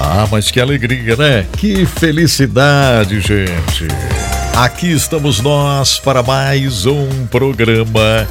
Ah, mas que alegria, né? Que felicidade, gente. Aqui estamos nós para mais um programa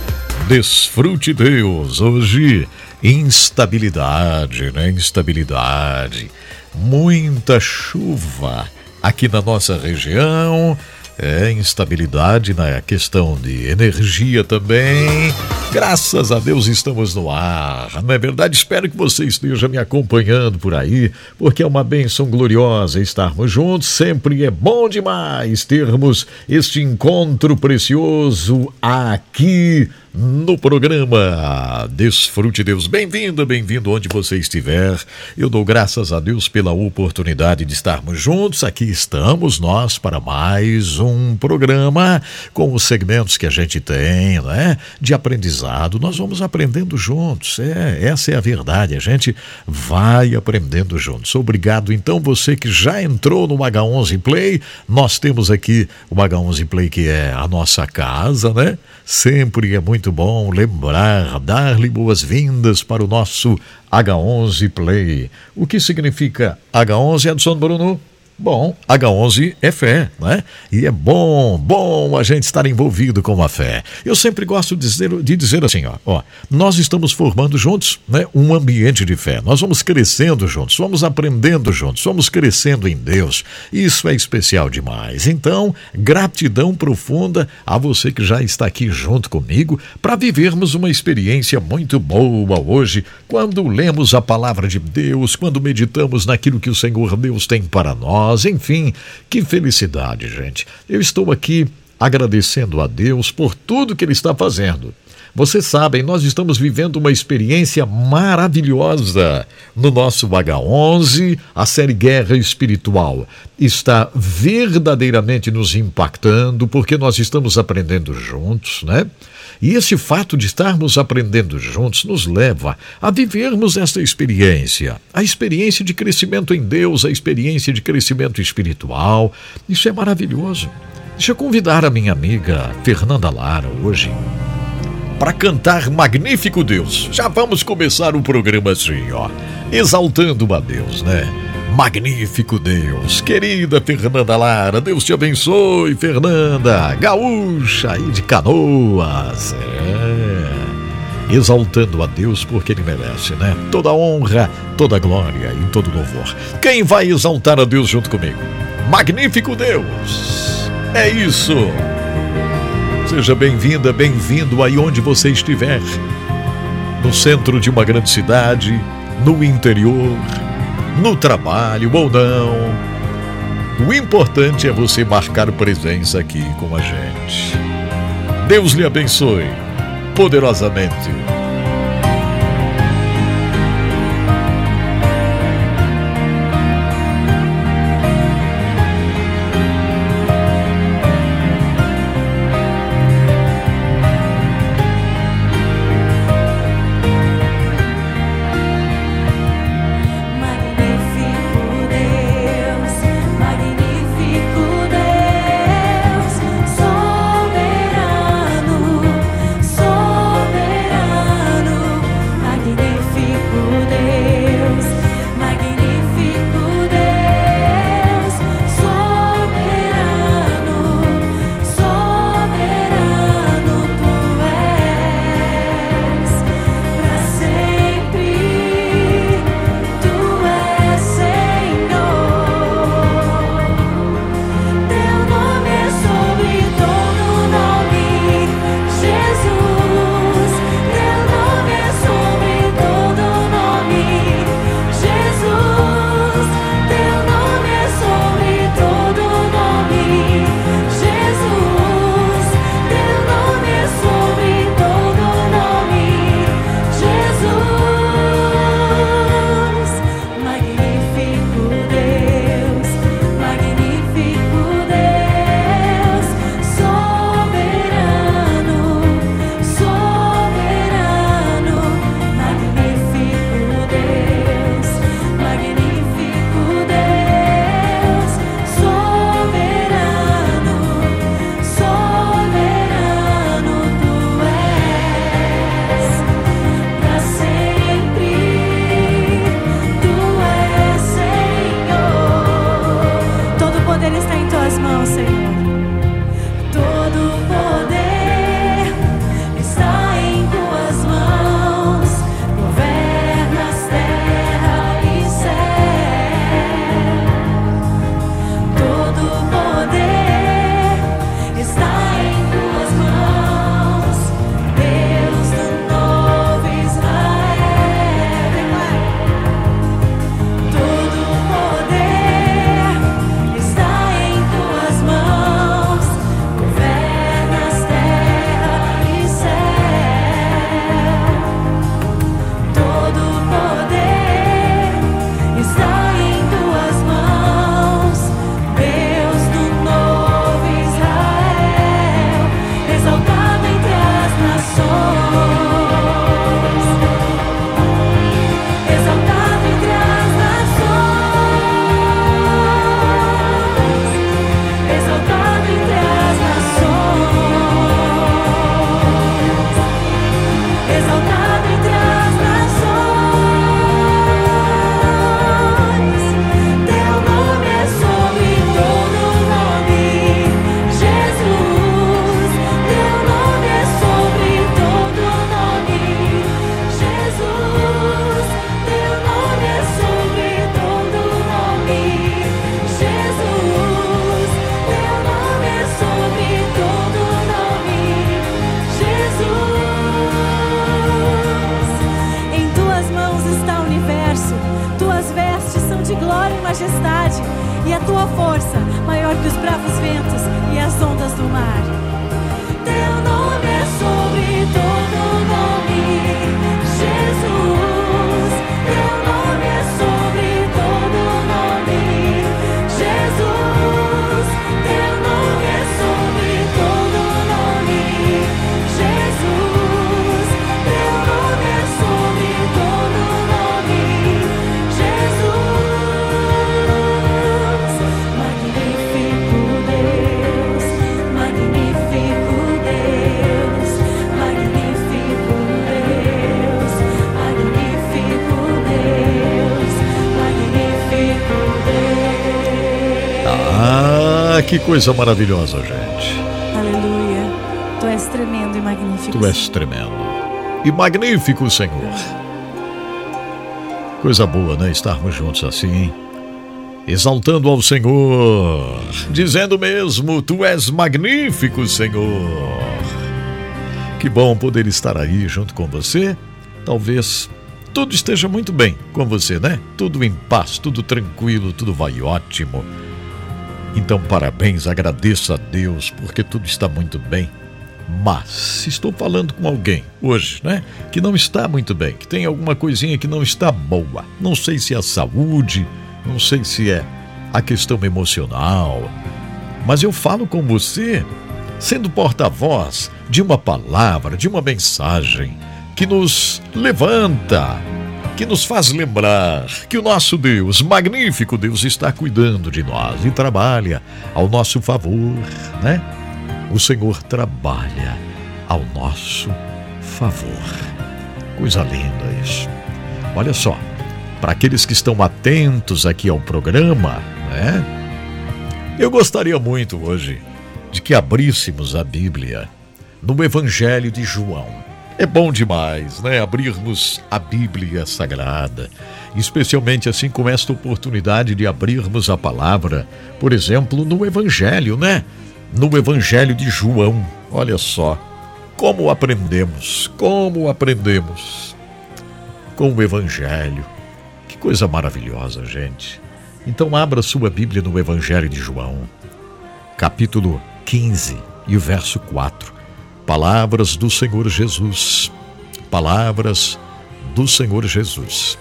Desfrute Deus. Hoje, instabilidade, né? Instabilidade. Muita chuva aqui na nossa região é, instabilidade na questão de energia também. Graças a Deus estamos no ar, não é verdade? Espero que você esteja me acompanhando por aí, porque é uma bênção gloriosa estarmos juntos. Sempre é bom demais termos este encontro precioso aqui no programa Desfrute Deus. Bem-vindo, bem-vindo onde você estiver. Eu dou graças a Deus pela oportunidade de estarmos juntos. Aqui estamos nós para mais um programa com os segmentos que a gente tem, né? De aprendizado. Nós vamos aprendendo juntos. É, essa é a verdade. A gente vai aprendendo juntos. Obrigado então você que já entrou no H11 Play. Nós temos aqui o H11 Play que é a nossa casa, né? Sempre é muito bom lembrar, dar-lhe boas-vindas para o nosso H11 Play. O que significa H11, Edson Bruno? Bom, H11 é fé, né? E é bom, bom a gente estar envolvido com a fé. Eu sempre gosto de dizer, de dizer assim, ó, ó, nós estamos formando juntos, né, um ambiente de fé. Nós vamos crescendo juntos, vamos aprendendo juntos, vamos crescendo em Deus. Isso é especial demais. Então, gratidão profunda a você que já está aqui junto comigo para vivermos uma experiência muito boa hoje, quando lemos a palavra de Deus, quando meditamos naquilo que o Senhor Deus tem para nós nós. Enfim, que felicidade, gente. Eu estou aqui agradecendo a Deus por tudo que Ele está fazendo. Vocês sabem, nós estamos vivendo uma experiência maravilhosa no nosso H11, a série Guerra Espiritual. Está verdadeiramente nos impactando, porque nós estamos aprendendo juntos, né? E esse fato de estarmos aprendendo juntos nos leva a vivermos esta experiência, a experiência de crescimento em Deus, a experiência de crescimento espiritual. Isso é maravilhoso. Deixa eu convidar a minha amiga Fernanda Lara hoje para cantar Magnífico Deus. Já vamos começar o programa assim, ó, exaltando a Deus, né? Magnífico Deus. Querida Fernanda Lara, Deus te abençoe, Fernanda. Gaúcha aí de canoas. É. Exaltando a Deus porque Ele merece, né? Toda honra, toda glória e todo louvor. Quem vai exaltar a Deus junto comigo? Magnífico Deus. É isso. Seja bem-vinda, bem-vindo aí onde você estiver. No centro de uma grande cidade, no interior no trabalho ou não. O importante é você marcar presença aqui com a gente. Deus lhe abençoe poderosamente. Que coisa maravilhosa, gente. Aleluia. Tu és tremendo e magnífico. Tu és tremendo e magnífico, Senhor. Coisa boa, né? Estarmos juntos assim, exaltando ao Senhor, dizendo mesmo: Tu és magnífico, Senhor. Que bom poder estar aí junto com você. Talvez tudo esteja muito bem com você, né? Tudo em paz, tudo tranquilo, tudo vai ótimo. Então, parabéns, agradeço a Deus porque tudo está muito bem. Mas, se estou falando com alguém hoje, né, que não está muito bem, que tem alguma coisinha que não está boa, não sei se é a saúde, não sei se é a questão emocional, mas eu falo com você sendo porta-voz de uma palavra, de uma mensagem que nos levanta, que nos faz lembrar que o nosso Deus, magnífico Deus, está cuidando de nós e trabalha ao nosso favor, né? O Senhor trabalha ao nosso favor. Coisa linda isso. Olha só, para aqueles que estão atentos aqui ao programa, né? Eu gostaria muito hoje de que abríssemos a Bíblia no Evangelho de João. É bom demais, né? Abrirmos a Bíblia Sagrada, especialmente assim com esta oportunidade de abrirmos a palavra, por exemplo, no Evangelho, né? No Evangelho de João. Olha só, como aprendemos, como aprendemos com o Evangelho. Que coisa maravilhosa, gente. Então, abra sua Bíblia no Evangelho de João, capítulo 15 e o verso 4. Palavras do Senhor Jesus. Palavras do Senhor Jesus.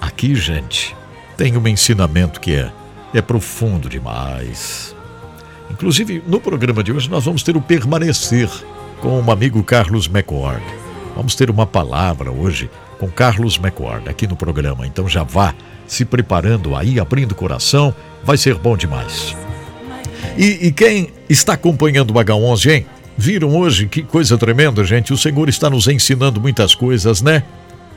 Aqui, gente, tem um ensinamento que é, é profundo demais. Inclusive, no programa de hoje, nós vamos ter o permanecer com o amigo Carlos McCord. Vamos ter uma palavra hoje com Carlos McCord aqui no programa. Então já vá se preparando aí, abrindo o coração, vai ser bom demais. E, e quem está acompanhando o H11, hein? Viram hoje que coisa tremenda, gente? O Senhor está nos ensinando muitas coisas, né?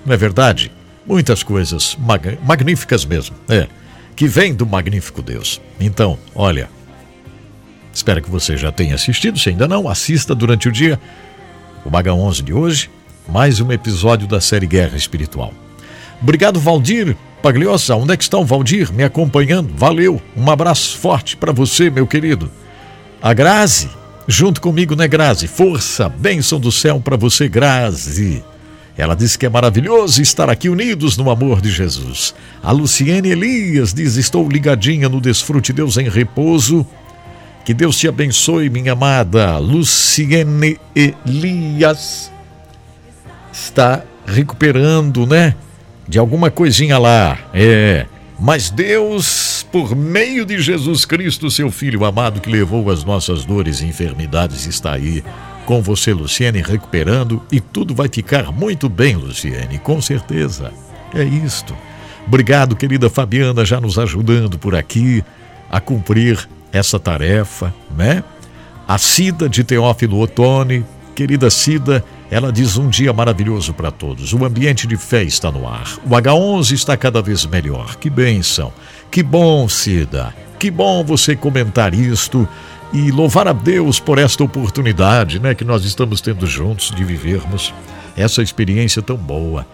Não é verdade? Muitas coisas mag magníficas mesmo, é. Que vem do magnífico Deus. Então, olha, espero que você já tenha assistido. Se ainda não, assista durante o dia o Maga 11 de hoje, mais um episódio da série Guerra Espiritual. Obrigado, Valdir Pagliosa. Onde é que está Valdir me acompanhando? Valeu. Um abraço forte para você, meu querido. A Grazi, junto comigo, né, Grazi? Força, bênção do céu para você, Grazi. Ela disse que é maravilhoso estar aqui unidos no amor de Jesus. A Luciene Elias diz: Estou ligadinha no Desfrute Deus em repouso. Que Deus te abençoe, minha amada Luciene Elias. Está recuperando, né? De alguma coisinha lá. É. Mas Deus, por meio de Jesus Cristo, seu Filho amado, que levou as nossas dores e enfermidades, está aí com você, Luciene, recuperando e tudo vai ficar muito bem, Luciene, com certeza. É isto. Obrigado, querida Fabiana, já nos ajudando por aqui a cumprir essa tarefa, né? A Cida de Teófilo Otoni, querida Cida, ela diz um dia maravilhoso para todos. O ambiente de fé está no ar. O H11 está cada vez melhor. Que bênção. Que bom, Cida. Que bom você comentar isto e louvar a Deus por esta oportunidade, né, que nós estamos tendo juntos de vivermos essa experiência tão boa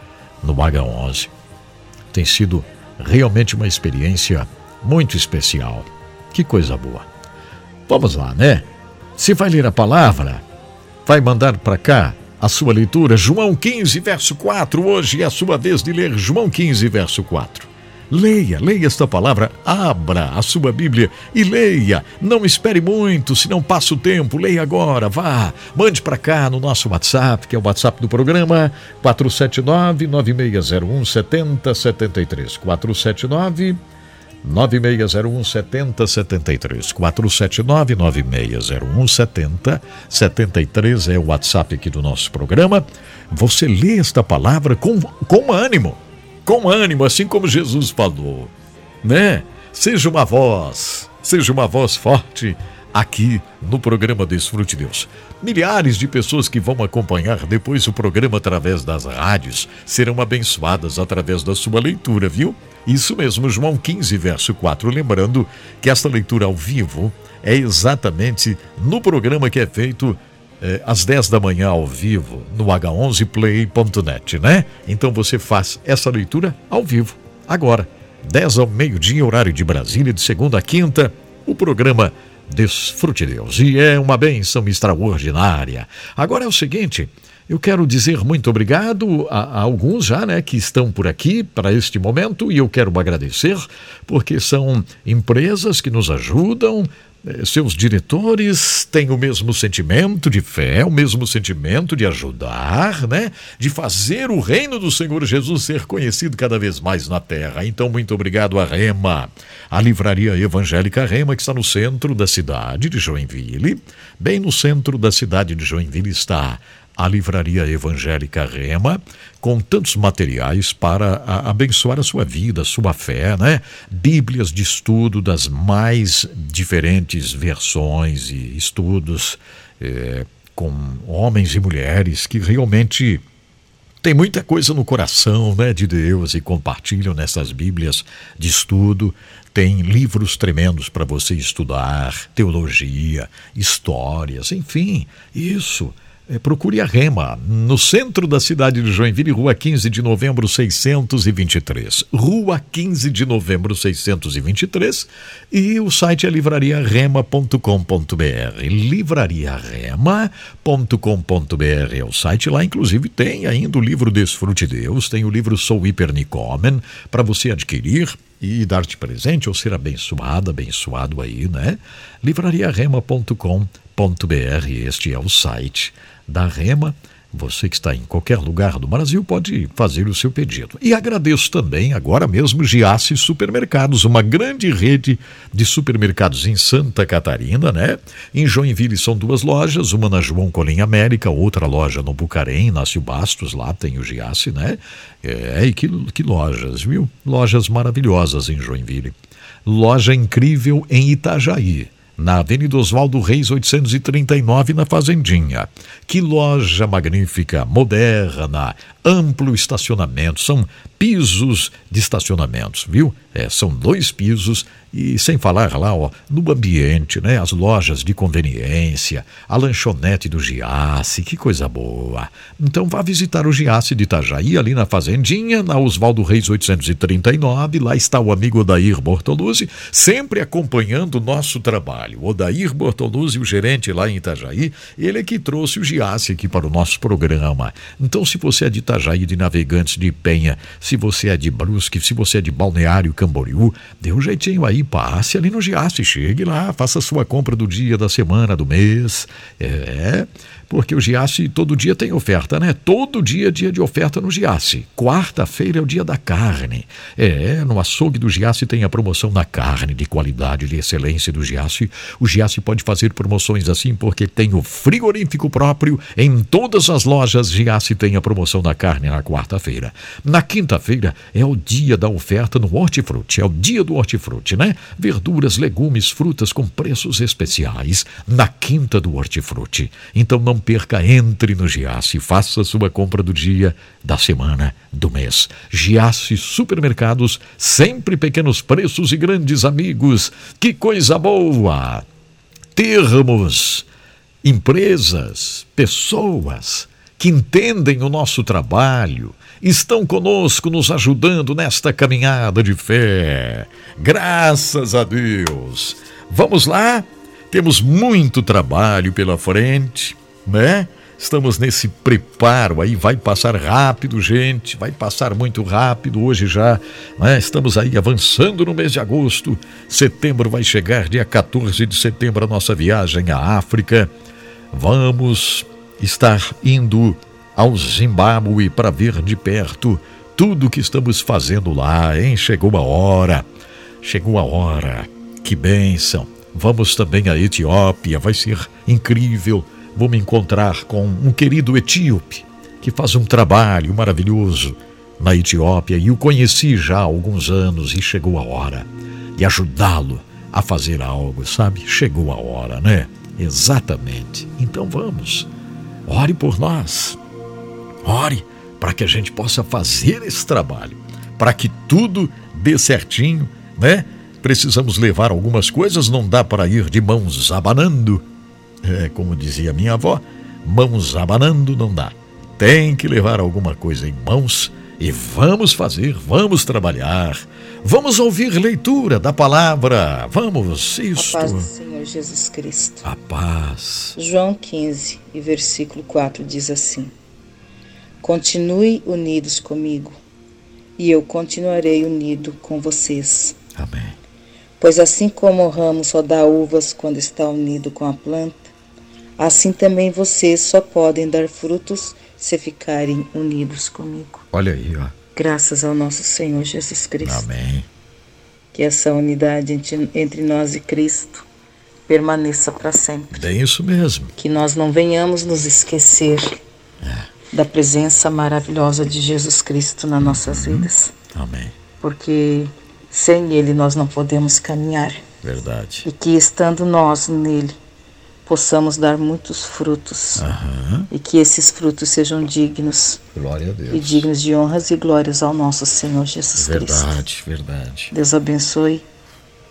no H11. Tem sido realmente uma experiência muito especial. Que coisa boa. Vamos lá, né? Se vai ler a palavra, vai mandar para cá a sua leitura, João 15, verso 4. Hoje é a sua vez de ler João 15, verso 4. Leia, leia esta palavra, abra a sua Bíblia e leia. Não espere muito, se não passa o tempo, leia agora, vá. Mande para cá no nosso WhatsApp, que é o WhatsApp do programa, 479-9601 7073. 479 9601 7073 479 9601 7073 é o WhatsApp aqui do nosso programa. Você lê esta palavra com, com ânimo, com ânimo, assim como Jesus falou, né? Seja uma voz, seja uma voz forte aqui no programa Desfrute Deus. Milhares de pessoas que vão acompanhar depois o programa através das rádios serão abençoadas através da sua leitura, viu? Isso mesmo, João 15, verso 4. Lembrando que esta leitura ao vivo é exatamente no programa que é feito eh, às 10 da manhã ao vivo no h11play.net, né? Então você faz essa leitura ao vivo, agora, 10 ao meio-dia, horário de Brasília, de segunda a quinta, o programa Desfrute Deus. E é uma benção extraordinária. Agora é o seguinte. Eu quero dizer muito obrigado a, a, alguns já, né, que estão por aqui para este momento e eu quero agradecer porque são empresas que nos ajudam, seus diretores têm o mesmo sentimento de fé, o mesmo sentimento de ajudar, né? De fazer o reino do Senhor Jesus ser conhecido cada vez mais na terra. Então, muito obrigado a Rema, a livraria evangélica Rema, que está no centro da cidade de Joinville. Bem no centro da cidade de Joinville está a Livraria Evangélica Rema, com tantos materiais para a, abençoar a sua vida, a sua fé, né? Bíblias de estudo das mais diferentes versões e estudos, é, com homens e mulheres que realmente têm muita coisa no coração né, de Deus e compartilham nessas Bíblias de estudo. Tem livros tremendos para você estudar, teologia, histórias, enfim, isso é, procure a Rema, no centro da cidade de Joinville, Rua 15 de Novembro 623. Rua 15 de Novembro 623 e o site é livrariarema.com.br. Livrariarema.com.br é o site lá, inclusive tem ainda o livro Desfrute Deus, tem o livro Sou Hiper Nicomen para você adquirir e dar-te presente ou ser abençoado, abençoado aí, né? livrariarema.com.br, este é o site da Rema. Você que está em qualquer lugar do Brasil pode fazer o seu pedido. E agradeço também, agora mesmo, Giasse Supermercados, uma grande rede de supermercados em Santa Catarina, né? Em Joinville são duas lojas, uma na João Colim América, outra loja no Bucarém, Inácio Bastos, lá tem o Giasse, né? É, e que, que lojas, viu? Lojas maravilhosas em Joinville. Loja incrível em Itajaí na Avenida Oswaldo Reis 839, na Fazendinha. Que loja magnífica, moderna, amplo estacionamento, são pisos de estacionamentos, viu? É, são dois pisos e sem falar lá, ó, no ambiente, né? As lojas de conveniência, a lanchonete do Giasse, que coisa boa. Então vá visitar o Giasse de Itajaí, ali na Fazendinha, na Oswaldo Reis 839. Lá está o amigo Odair Bortoluzzi, sempre acompanhando o nosso trabalho. Odair Bortoluzzi, o gerente lá em Itajaí, ele é que trouxe o Giasse aqui para o nosso programa. Então, se você é de Itajaí, de Navegantes, de Penha, se você é de Brusque, se você é de Balneário Camboriú, dê um jeitinho aí passe ali no Giasse, chegue lá, faça sua compra do dia, da semana, do mês. É, porque o Giasse todo dia tem oferta, né? Todo dia é dia de oferta no Giasse. Quarta-feira é o dia da carne. É, no açougue do Giasse tem a promoção na carne de qualidade, de excelência do Giasse. O Giasse pode fazer promoções assim porque tem o frigorífico próprio. Em todas as lojas Giasse tem a promoção da carne na quarta-feira. Na quinta-feira é o dia da oferta no hortifruti, é o dia do hortifruti, né? Verduras, legumes, frutas com preços especiais na quinta do hortifruti. Então não perca, entre no Giasse, faça sua compra do dia, da semana, do mês. Giasse Supermercados, sempre pequenos preços e grandes amigos. Que coisa boa! Termos empresas, pessoas que entendem o nosso trabalho, estão conosco nos ajudando nesta caminhada de fé. Graças a Deus. Vamos lá? Temos muito trabalho pela frente né? Estamos nesse preparo aí, vai passar rápido, gente, vai passar muito rápido. Hoje já né, estamos aí avançando no mês de agosto. Setembro vai chegar, dia 14 de setembro, a nossa viagem à África. Vamos estar indo ao Zimbábue para ver de perto tudo o que estamos fazendo lá, hein? Chegou a hora, chegou a hora. Que bênção. Vamos também à Etiópia, vai ser incrível vou me encontrar com um querido etíope que faz um trabalho maravilhoso na Etiópia e o conheci já há alguns anos e chegou a hora de ajudá-lo a fazer algo, sabe? Chegou a hora, né? Exatamente. Então vamos. Ore por nós. Ore para que a gente possa fazer esse trabalho, para que tudo dê certinho, né? Precisamos levar algumas coisas, não dá para ir de mãos abanando é, como dizia minha avó, mãos abanando não dá. Tem que levar alguma coisa em mãos e vamos fazer, vamos trabalhar, vamos ouvir leitura da palavra, vamos isso. A paz do Senhor Jesus Cristo. A paz. João 15 e versículo 4 diz assim: Continue unidos comigo, e eu continuarei unido com vocês. Amém. Pois assim como o ramo só dá uvas quando está unido com a planta, Assim também vocês só podem dar frutos se ficarem unidos comigo. Olha aí, ó. Graças ao nosso Senhor Jesus Cristo. Amém. Que essa unidade entre nós e Cristo permaneça para sempre. É isso mesmo. Que nós não venhamos nos esquecer é. da presença maravilhosa de Jesus Cristo nas nossas uhum. vidas. Amém. Porque sem Ele nós não podemos caminhar. Verdade. E que estando nós nele, possamos dar muitos frutos uhum. e que esses frutos sejam dignos Glória a Deus. e dignos de honras e glórias ao nosso Senhor Jesus verdade, Cristo. Verdade, verdade. Deus abençoe.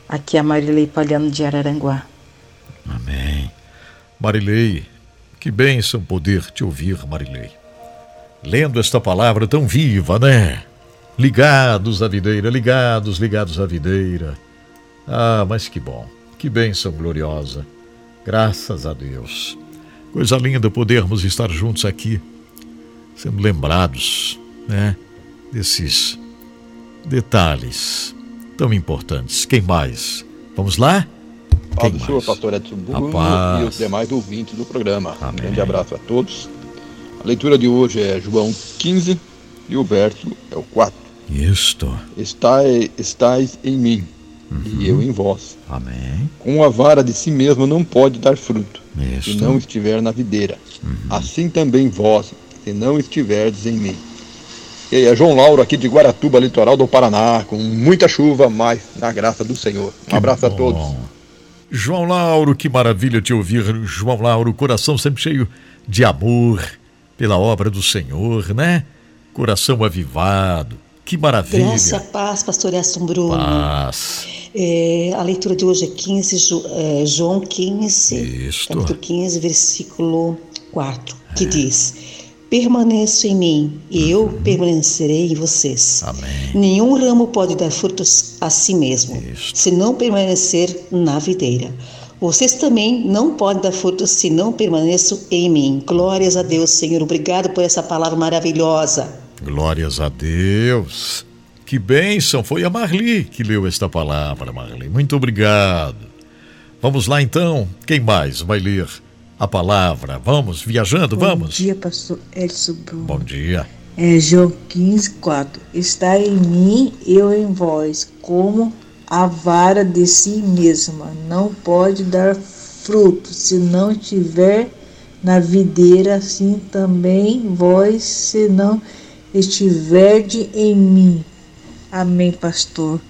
Aqui é a Marilei Palhano de Araranguá. Amém. Marilei, que bênção poder te ouvir, Marilei. Lendo esta palavra tão viva, né? Ligados à videira, ligados, ligados à videira. Ah, mas que bom, que bênção gloriosa. Graças a Deus. Coisa linda podermos estar juntos aqui, sendo lembrados, né, desses detalhes tão importantes. Quem mais? Vamos lá? Quem Paz Senhor, pastor Edson Bruno e os demais ouvintes do programa. Amém. Um grande abraço a todos. A leitura de hoje é João 15 e o verso é o 4. Isto. Estais, estais em mim uhum. e eu em vós. Amém. Com a vara de si mesmo não pode dar fruto, Isso. se não estiver na videira. Uhum. Assim também vós, se não estiverdes em mim. E aí, é João Lauro aqui de Guaratuba, litoral do Paraná, com muita chuva, mas na graça do Senhor. Um que abraço bom. a todos. João Lauro, que maravilha te ouvir, João Lauro, coração sempre cheio de amor pela obra do Senhor, né? Coração avivado. Que maravilha. Graça, paz, pastor Aston Bruno. Paz. É, a leitura de hoje é 15, é, João 15, Isto. capítulo 15, versículo 4, que é. diz: Permaneça em mim e eu uhum. permanecerei em vocês. Amém. Nenhum ramo pode dar frutos a si mesmo, Isto. se não permanecer na videira. Vocês também não podem dar frutos se não permaneçam em mim. Glórias a Deus, Senhor. Obrigado por essa palavra maravilhosa. Glórias a Deus. Que bênção! Foi a Marli que leu esta palavra, Marli. Muito obrigado. Vamos lá então. Quem mais vai ler a palavra? Vamos, viajando, Bom vamos? Bom dia, pastor Edson Bruno. Bom dia. É João 15, 4. Está em mim, eu em vós, como a vara de si mesma. Não pode dar fruto se não estiver na videira, assim também vós, se não estiverdes em mim. Amém, pastor.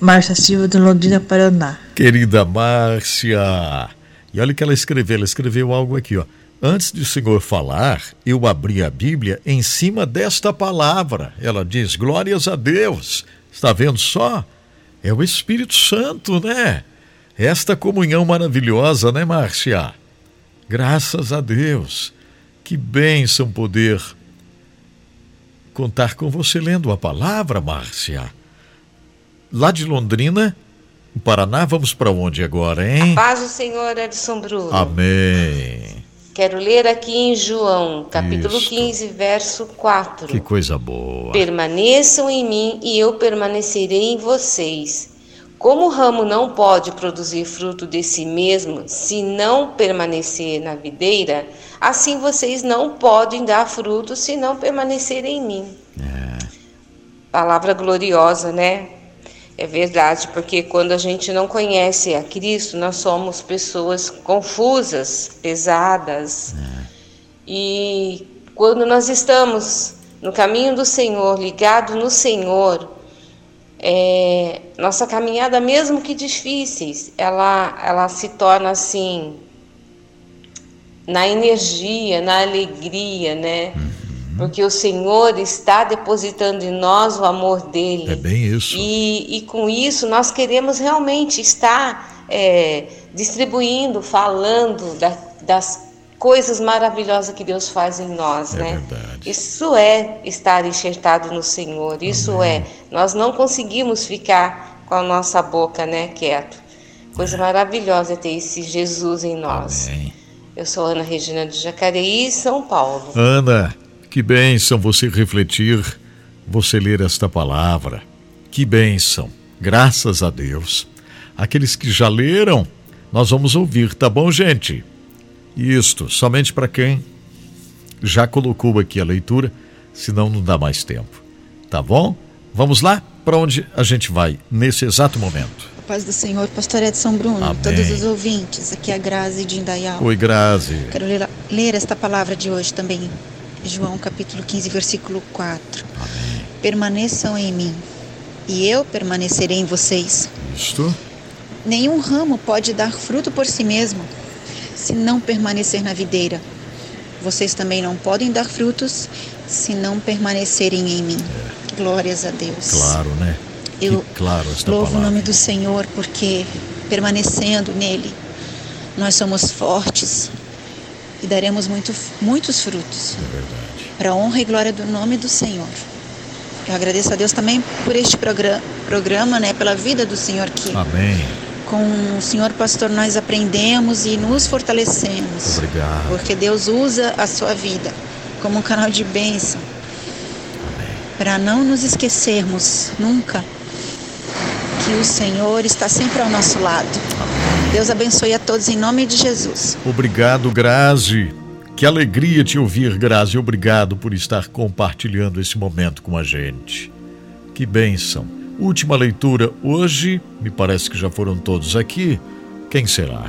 Márcia Silva de Londrina, Paraná. Querida Márcia. E olha o que ela escreveu. Ela escreveu algo aqui, ó. Antes de o Senhor falar, eu abri a Bíblia em cima desta palavra. Ela diz: Glórias a Deus. Está vendo só? É o Espírito Santo, né? Esta comunhão maravilhosa, né, Márcia? Graças a Deus. Que bênção poder contar com você lendo a palavra, Márcia. Lá de Londrina, no Paraná, vamos para onde agora, hein? A paz do Senhor, Edson Bruno. Amém. Quero ler aqui em João, capítulo Isto. 15, verso 4. Que coisa boa. Permaneçam em mim e eu permanecerei em vocês. Como o ramo não pode produzir fruto de si mesmo se não permanecer na videira, assim vocês não podem dar fruto se não permanecerem em mim. Palavra gloriosa, né? É verdade, porque quando a gente não conhece a Cristo, nós somos pessoas confusas, pesadas. E quando nós estamos no caminho do Senhor, ligado no Senhor, é, nossa caminhada, mesmo que difíceis, ela, ela se torna assim na energia, na alegria, né? Porque o Senhor está depositando em nós o amor dele. É bem isso. E, e com isso nós queremos realmente estar é, distribuindo, falando da- das coisas maravilhosas que Deus faz em nós, É né? verdade. Isso é estar enxertado no Senhor. Isso é. Nós não conseguimos ficar com a nossa boca, né, quieto. Coisa maravilhosa é ter esse Jesus em nós. Amém. Eu sou Ana Regina de Jacareí, São Paulo. Ana, que bênção você refletir, você ler esta palavra. Que bênção. Graças a Deus. Aqueles que já leram, nós vamos ouvir, tá bom, gente? Isto, somente para quem já colocou aqui a leitura, senão não dá mais tempo. Tá bom? Vamos lá? Para onde a gente vai nesse exato momento? Paz do Senhor, Pastor Edson Bruno, Amém. todos os ouvintes, aqui é a Grazi de Indaial. Oi, Grazi. Quero ler, ler esta palavra de hoje também, João capítulo 15, versículo 4. Permaneçam em mim, e eu permanecerei em vocês. Isto? Nenhum ramo pode dar fruto por si mesmo, se não permanecer na videira. Vocês também não podem dar frutos, se não permanecerem em mim. Glórias a Deus. Claro, né? Eu que claro Louvo palavra. o nome do Senhor porque permanecendo nele nós somos fortes e daremos muito, muitos frutos É verdade. para a honra e glória do nome do Senhor. Eu agradeço a Deus também por este progra programa, né, pela vida do Senhor que Amém. Com o Senhor pastor nós aprendemos e nos fortalecemos. Obrigado. Porque Deus usa a sua vida como um canal de bênção. Para não nos esquecermos nunca que o Senhor está sempre ao nosso lado. Deus abençoe a todos em nome de Jesus. Obrigado, Grazi. Que alegria te ouvir, Grazi. Obrigado por estar compartilhando esse momento com a gente. Que bênção. Última leitura hoje, me parece que já foram todos aqui. Quem será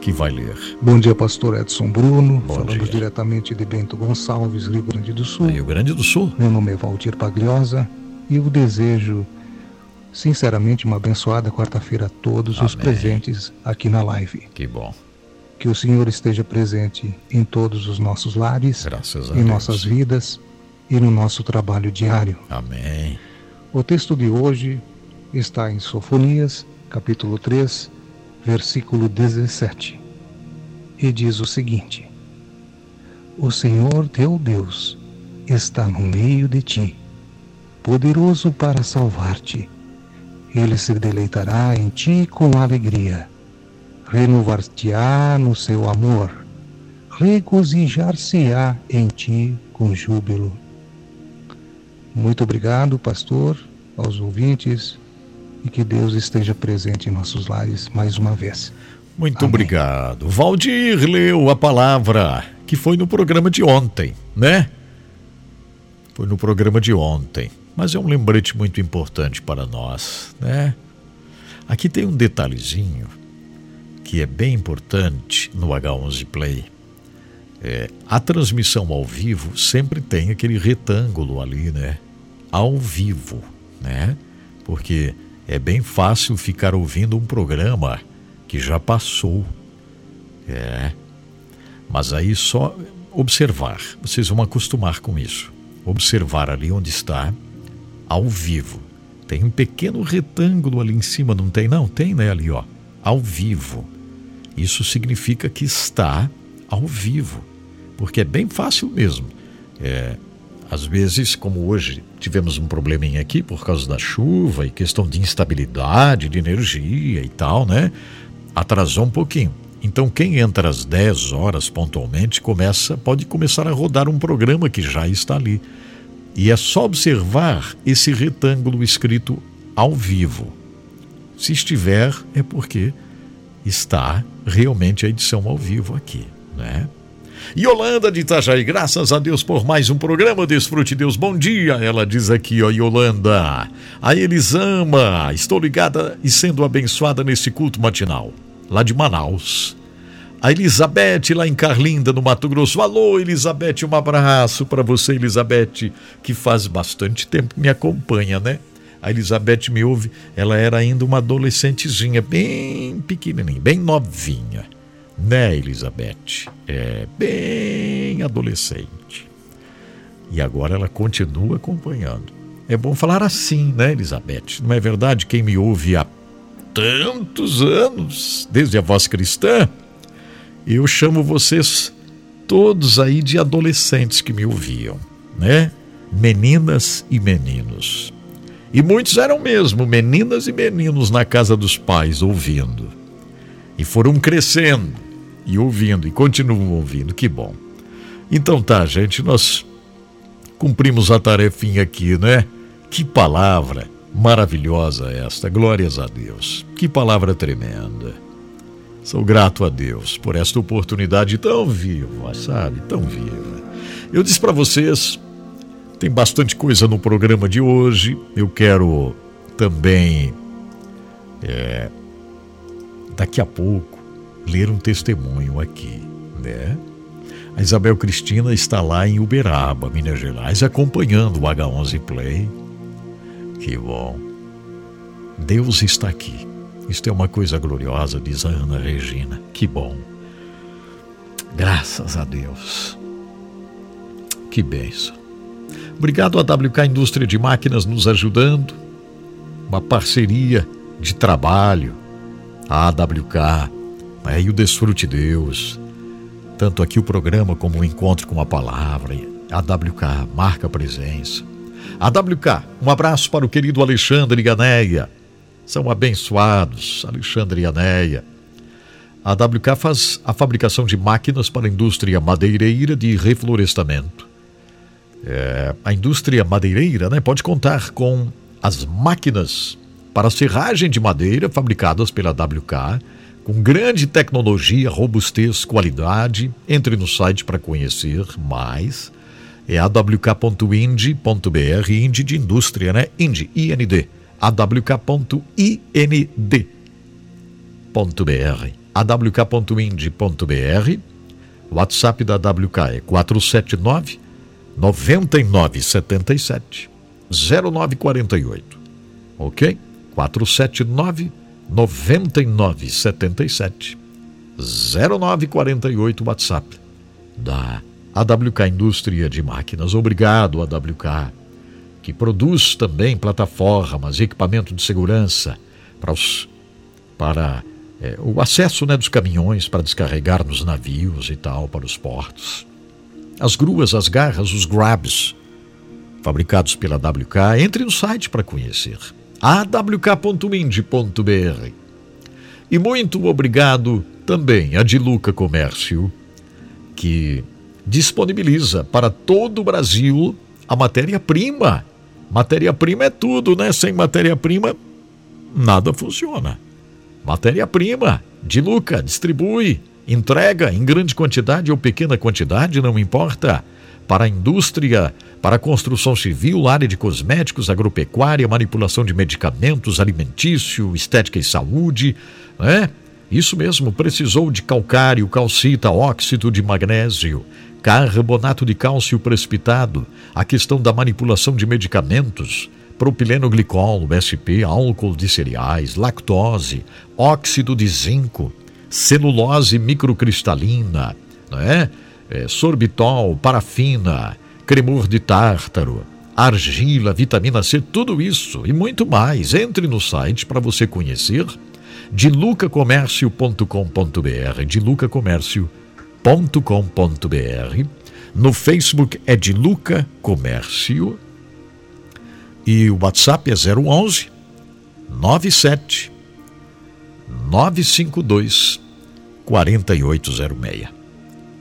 que vai ler? Bom dia, pastor Edson Bruno. Bom Falamos dia. diretamente de Bento Gonçalves, Rio Grande do Sul. Rio Grande do Sul. Meu nome é Valdir Pagliosa e eu desejo, sinceramente, uma abençoada quarta-feira a todos os Amém. presentes aqui na live. Que bom. Que o Senhor esteja presente em todos os nossos lares, em Deus. nossas vidas e no nosso trabalho diário. Amém. O texto de hoje está em Sofonias, capítulo 3, versículo 17. E diz o seguinte: O Senhor teu Deus está no meio de ti, poderoso para salvar-te. Ele se deleitará em ti com alegria, renovar-te-á no seu amor, regozijar-se-á em ti com júbilo. Muito obrigado, pastor, aos ouvintes e que Deus esteja presente em nossos lares mais uma vez. Muito Amém. obrigado. Valdir leu a palavra que foi no programa de ontem, né? Foi no programa de ontem, mas é um lembrete muito importante para nós, né? Aqui tem um detalhezinho que é bem importante no H11 Play. É, a transmissão ao vivo sempre tem aquele retângulo ali, né? Ao vivo, né? Porque é bem fácil ficar ouvindo um programa que já passou. É. Mas aí só observar. Vocês vão acostumar com isso. Observar ali onde está, ao vivo. Tem um pequeno retângulo ali em cima, não tem? Não, tem, né? Ali, ó. Ao vivo. Isso significa que está ao vivo. Porque é bem fácil mesmo. É, às vezes, como hoje tivemos um probleminha aqui por causa da chuva e questão de instabilidade de energia e tal, né? Atrasou um pouquinho. Então quem entra às 10 horas pontualmente começa, pode começar a rodar um programa que já está ali. E é só observar esse retângulo escrito ao vivo. Se estiver, é porque está realmente a edição ao vivo aqui, né? Yolanda de Itajaí, graças a Deus por mais um programa Desfrute Deus. Bom dia, ela diz aqui, ó, Yolanda. A Elisama, estou ligada e sendo abençoada nesse culto matinal, lá de Manaus. A Elizabeth lá em Carlinda, no Mato Grosso. Alô, Elizabeth, um abraço para você, Elizabeth, que faz bastante tempo que me acompanha, né? A Elizabeth me ouve, ela era ainda uma adolescentezinha, bem pequenininha, bem novinha né, Elizabeth? É bem adolescente. E agora ela continua acompanhando. É bom falar assim, né, Elizabeth? Não é verdade? Quem me ouve há tantos anos, desde a voz cristã, eu chamo vocês todos aí de adolescentes que me ouviam, né? Meninas e meninos. E muitos eram mesmo meninas e meninos na casa dos pais ouvindo. E foram crescendo e ouvindo, e continuam ouvindo, que bom. Então tá, gente, nós cumprimos a tarefinha aqui, né? Que palavra maravilhosa esta, glórias a Deus. Que palavra tremenda. Sou grato a Deus por esta oportunidade tão viva, sabe? Tão viva. Eu disse para vocês, tem bastante coisa no programa de hoje. Eu quero também, é, daqui a pouco, ler um testemunho aqui, né? A Isabel Cristina está lá em Uberaba, Minas Gerais, acompanhando o H11 Play. Que bom. Deus está aqui. Isto é uma coisa gloriosa, diz a Ana Regina. Que bom. Graças a Deus. Que benção. Obrigado a WK Indústria de Máquinas nos ajudando. Uma parceria de trabalho. A AWK é, e o Desfrute Deus. Tanto aqui o programa como o encontro com a palavra. A WK marca presença. A WK, um abraço para o querido Alexandre e Aneia. São abençoados, Alexandre e Aneia. A WK faz a fabricação de máquinas para a indústria madeireira de reflorestamento. É, a indústria madeireira né, pode contar com as máquinas para serragem de madeira fabricadas pela WK com grande tecnologia, robustez, qualidade. Entre no site para conhecer mais. É awk.ind.br, ind de indústria, né? Ind, IND. awk.ind.br. awk.ind.br. WhatsApp da WK é 479 9977 0948. Ok? 479 9977 0948 WhatsApp da AWK Indústria de Máquinas. Obrigado, AWK, que produz também plataformas e equipamento de segurança para, os, para é, o acesso né, dos caminhões para descarregar nos navios e tal, para os portos. As gruas, as garras, os grabs, fabricados pela AWK. Entre no site para conhecer awk.ind.br. E muito obrigado também a Diluca Comércio, que disponibiliza para todo o Brasil a matéria-prima. Matéria-prima é tudo, né? Sem matéria-prima, nada funciona. Matéria-prima, Diluca, distribui, entrega em grande quantidade ou pequena quantidade, não importa para a indústria, para a construção civil, área de cosméticos, agropecuária, manipulação de medicamentos, alimentício, estética e saúde, né? Isso mesmo, precisou de calcário, calcita, óxido de magnésio, carbonato de cálcio precipitado, a questão da manipulação de medicamentos, propileno glicol, SP, álcool de cereais, lactose, óxido de zinco, celulose microcristalina, não é? É, sorbitol, parafina, cremor de tártaro, argila, vitamina C, tudo isso e muito mais. Entre no site para você conhecer dilucacomércio.com.br, dilucacomércio.com.br. No Facebook é Diluca Comércio e o WhatsApp é 011 97 952 4806.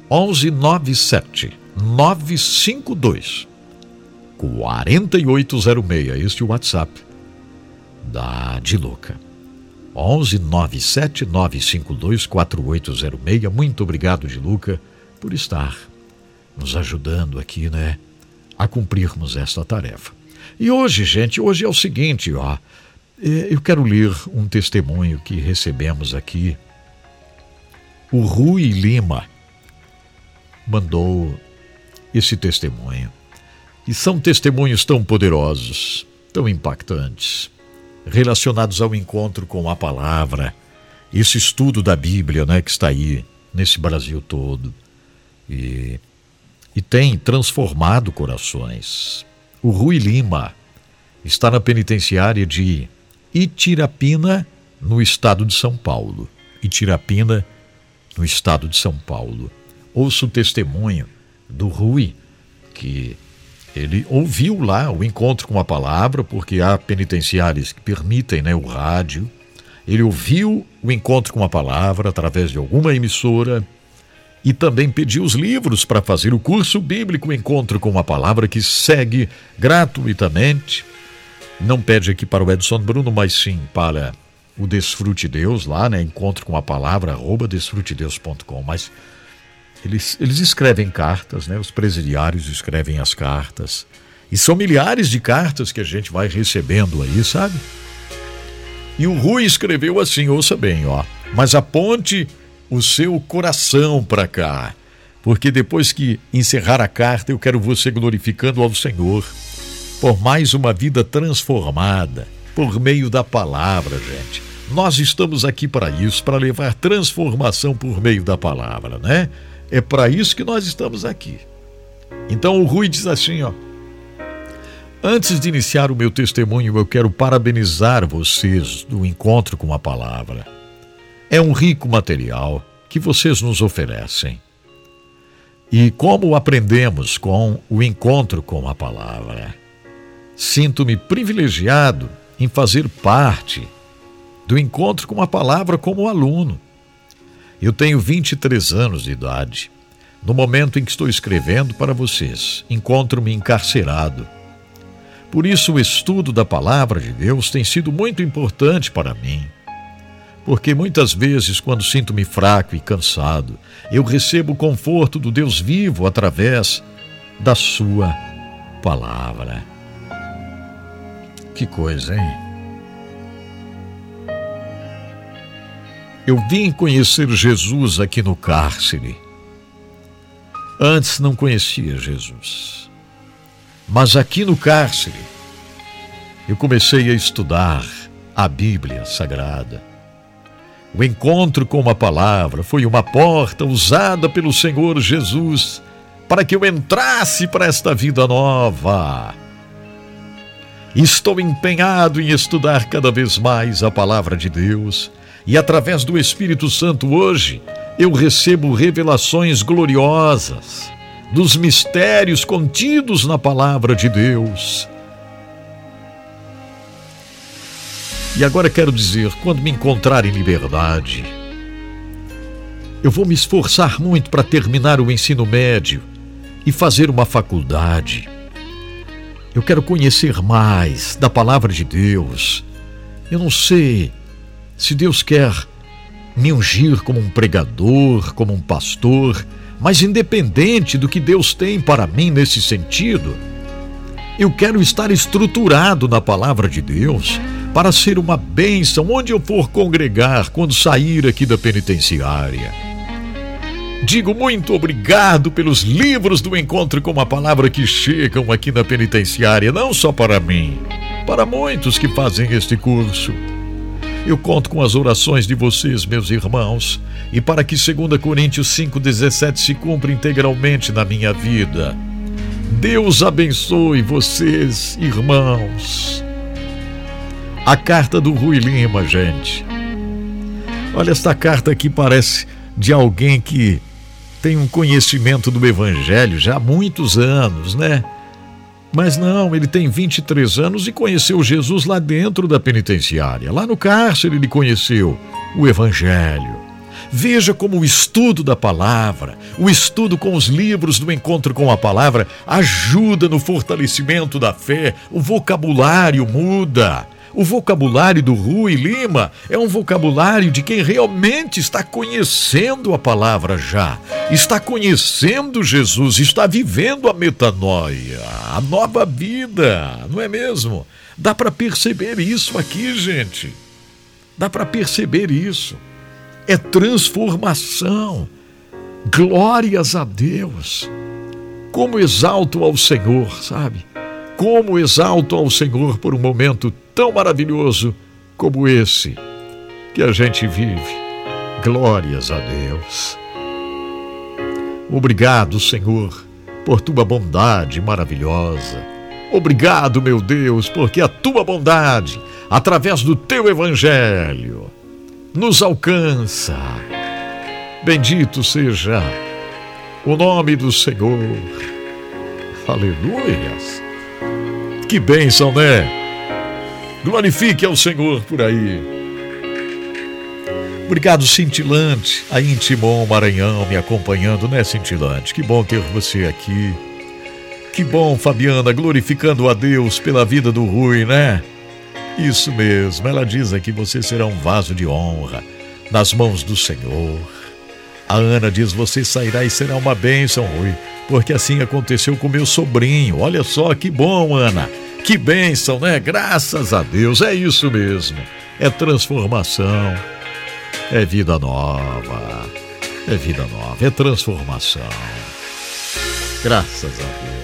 1197 952 4806. Este é o WhatsApp da Diluca. 11 97 952 4806. Muito obrigado, Diluca, por estar nos ajudando aqui, né, a cumprirmos esta tarefa. E hoje, gente, hoje é o seguinte, ó. É, eu quero ler um testemunho que recebemos aqui. O Rui Lima mandou esse testemunho. E são testemunhos tão poderosos, tão impactantes, relacionados ao encontro com a palavra, esse estudo da Bíblia, né, que está aí nesse Brasil todo. E, e tem transformado corações. O Rui Lima está na penitenciária de Itirapina, no estado de São Paulo. Itirapina, no estado de São Paulo. Ouço o testemunho do Rui, que ele ouviu lá o encontro com a palavra, porque há penitenciários que permitem né, o rádio. Ele ouviu o encontro com a palavra através de alguma emissora e também pediu os livros para fazer o curso bíblico Encontro com a Palavra, que segue gratuitamente. Não pede aqui para o Edson Bruno, mas sim para o Desfrute Deus, lá, né? Encontro com a Palavra, arroba desfrutedeus.com. Mas eles, eles escrevem cartas, né? Os presidiários escrevem as cartas. E são milhares de cartas que a gente vai recebendo aí, sabe? E o Rui escreveu assim, ouça bem, ó. Mas aponte o seu coração para cá, porque depois que encerrar a carta, eu quero você glorificando ao Senhor por mais uma vida transformada por meio da palavra, gente. Nós estamos aqui para isso, para levar transformação por meio da palavra, né? É para isso que nós estamos aqui. Então o Rui diz assim, ó: Antes de iniciar o meu testemunho, eu quero parabenizar vocês do encontro com a palavra. É um rico material que vocês nos oferecem. E como aprendemos com o encontro com a palavra? Sinto-me privilegiado em fazer parte do encontro com a palavra como aluno. Eu tenho 23 anos de idade. No momento em que estou escrevendo para vocês, encontro-me encarcerado. Por isso, o estudo da palavra de Deus tem sido muito importante para mim. Porque muitas vezes, quando sinto-me fraco e cansado, eu recebo o conforto do Deus vivo através da Sua palavra. Que coisa, hein? Eu vim conhecer Jesus aqui no cárcere. Antes não conhecia Jesus. Mas aqui no cárcere, eu comecei a estudar a Bíblia Sagrada. O encontro com a palavra foi uma porta usada pelo Senhor Jesus para que eu entrasse para esta vida nova. Estou empenhado em estudar cada vez mais a palavra de Deus e através do Espírito Santo hoje eu recebo revelações gloriosas dos mistérios contidos na palavra de Deus. E agora quero dizer, quando me encontrar em liberdade, eu vou me esforçar muito para terminar o ensino médio e fazer uma faculdade. Eu quero conhecer mais da palavra de Deus. Eu não sei se Deus quer me ungir como um pregador, como um pastor, mas independente do que Deus tem para mim nesse sentido, eu quero estar estruturado na palavra de Deus para ser uma bênção onde eu for congregar quando sair aqui da penitenciária. Digo muito obrigado pelos livros do encontro com a palavra que chegam aqui na penitenciária, não só para mim, para muitos que fazem este curso. Eu conto com as orações de vocês, meus irmãos, e para que 2 Coríntios 5,17 se cumpra integralmente na minha vida. Deus abençoe vocês, irmãos. A carta do Rui Lima, gente. Olha, esta carta aqui parece de alguém que tem um conhecimento do Evangelho já há muitos anos, né? Mas não, ele tem 23 anos e conheceu Jesus lá dentro da penitenciária. Lá no cárcere ele conheceu o Evangelho. Veja como o estudo da palavra, o estudo com os livros do encontro com a palavra ajuda no fortalecimento da fé, o vocabulário muda. O vocabulário do Rui Lima é um vocabulário de quem realmente está conhecendo a palavra já, está conhecendo Jesus, está vivendo a metanoia, a nova vida, não é mesmo? Dá para perceber isso aqui, gente. Dá para perceber isso. É transformação. Glórias a Deus. Como exalto ao Senhor, sabe? Como exalto ao Senhor por um momento tão maravilhoso como esse que a gente vive. Glórias a Deus. Obrigado, Senhor, por tua bondade maravilhosa. Obrigado, meu Deus, porque a tua bondade, através do teu evangelho, nos alcança. Bendito seja o nome do Senhor. Aleluias. Que bênção, né? Glorifique ao Senhor por aí. Obrigado, Cintilante, aí em Timon, Maranhão, me acompanhando, né, Cintilante? Que bom ter você aqui. Que bom, Fabiana, glorificando a Deus pela vida do Rui, né? Isso mesmo, ela diz aqui: você será um vaso de honra nas mãos do Senhor. A Ana diz: você sairá e será uma bênção, Rui, porque assim aconteceu com meu sobrinho. Olha só que bom, Ana. Que bênção, né? Graças a Deus, é isso mesmo. É transformação, é vida nova, é vida nova, é transformação. Graças a Deus.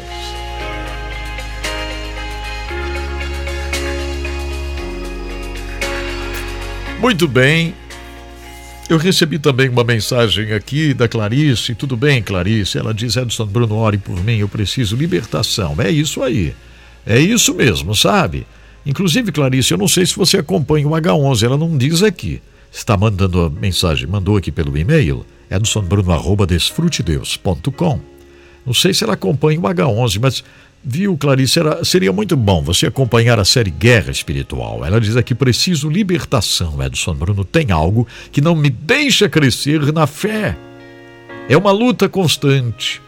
Muito bem. Eu recebi também uma mensagem aqui da Clarice. Tudo bem, Clarice? Ela diz: Edson Bruno, ore por mim, eu preciso libertação. É isso aí. É isso mesmo, sabe? Inclusive, Clarice, eu não sei se você acompanha o H11, ela não diz aqui. Está mandando a mensagem, mandou aqui pelo e-mail, edsonbruno.desfrutedeus.com. Não sei se ela acompanha o H11, mas viu, Clarice, era, seria muito bom você acompanhar a série Guerra Espiritual. Ela diz aqui: preciso libertação, Edson Bruno. Tem algo que não me deixa crescer na fé. É uma luta constante.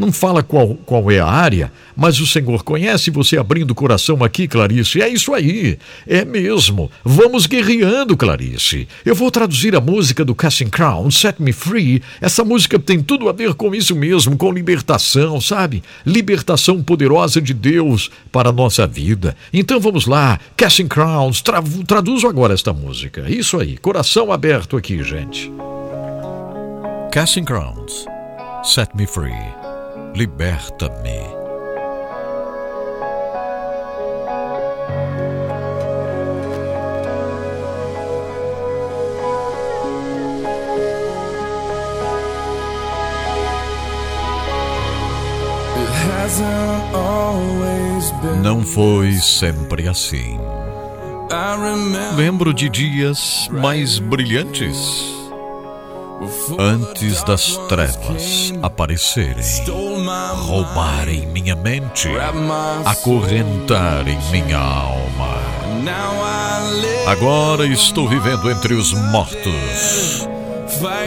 Não fala qual, qual é a área, mas o Senhor conhece você abrindo o coração aqui, Clarice. É isso aí. É mesmo. Vamos guerreando, Clarice. Eu vou traduzir a música do Casting Crown, Set Me Free. Essa música tem tudo a ver com isso mesmo, com libertação, sabe? Libertação poderosa de Deus para a nossa vida. Então vamos lá. Casting Crowns, tra traduzo agora esta música. Isso aí. Coração aberto aqui, gente. Casting Crowns, Set Me Free liberta-me. Não foi sempre assim. Lembro de dias mais brilhantes antes das trevas aparecerem, roubarem minha mente, acorrentarem minha alma. Agora estou vivendo entre os mortos,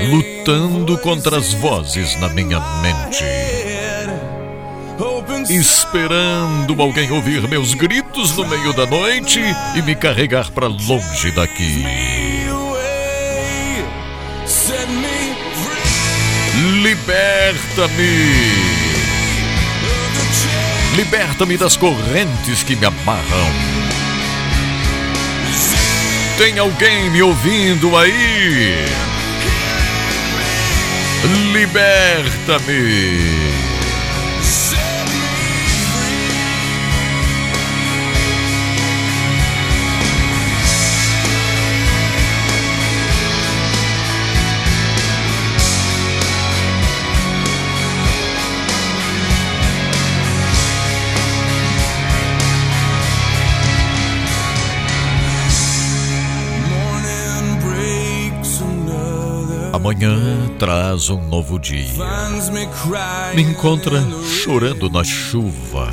lutando contra as vozes na minha mente, esperando alguém ouvir meus gritos no meio da noite e me carregar para longe daqui. Liberta-me! Liberta-me das correntes que me amarram. Tem alguém me ouvindo aí? Liberta-me! Amanhã traz um novo dia. Me encontra chorando na chuva.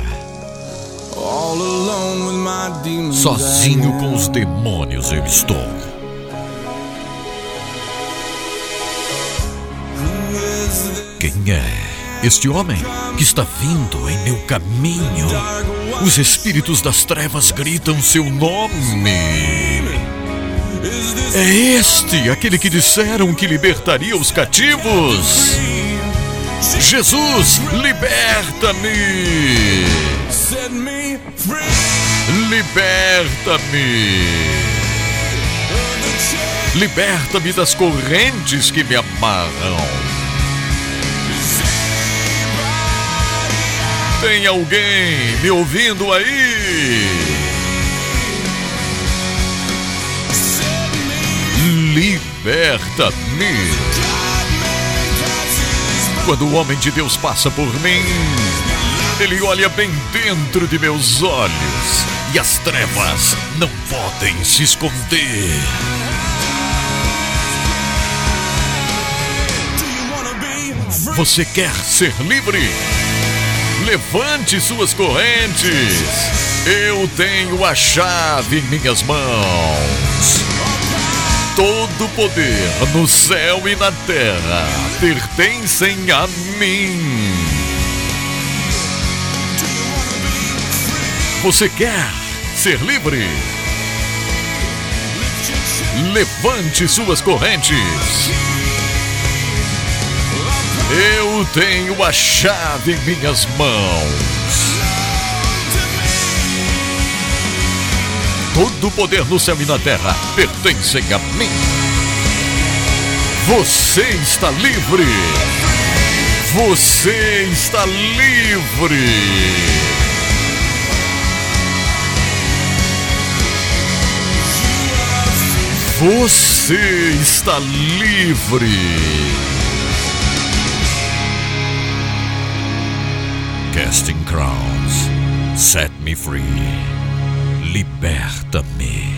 Sozinho com os demônios eu estou. Quem é este homem que está vindo em meu caminho? Os espíritos das trevas gritam seu nome. É este aquele que disseram que libertaria os cativos? Jesus, liberta-me! Liberta-me! Liberta-me das correntes que me amarram. Tem alguém me ouvindo aí? Liberta-me. Quando o homem de Deus passa por mim, ele olha bem dentro de meus olhos e as trevas não podem se esconder. Você quer ser livre? Levante suas correntes. Eu tenho a chave em minhas mãos. Todo poder no céu e na terra pertencem a mim. Você quer ser livre? Levante suas correntes. Eu tenho a chave em minhas mãos. Todo o poder no céu e na terra pertencem a mim. Você está livre. Você está livre. Você está livre. Casting crowns, set me free, liberta-me.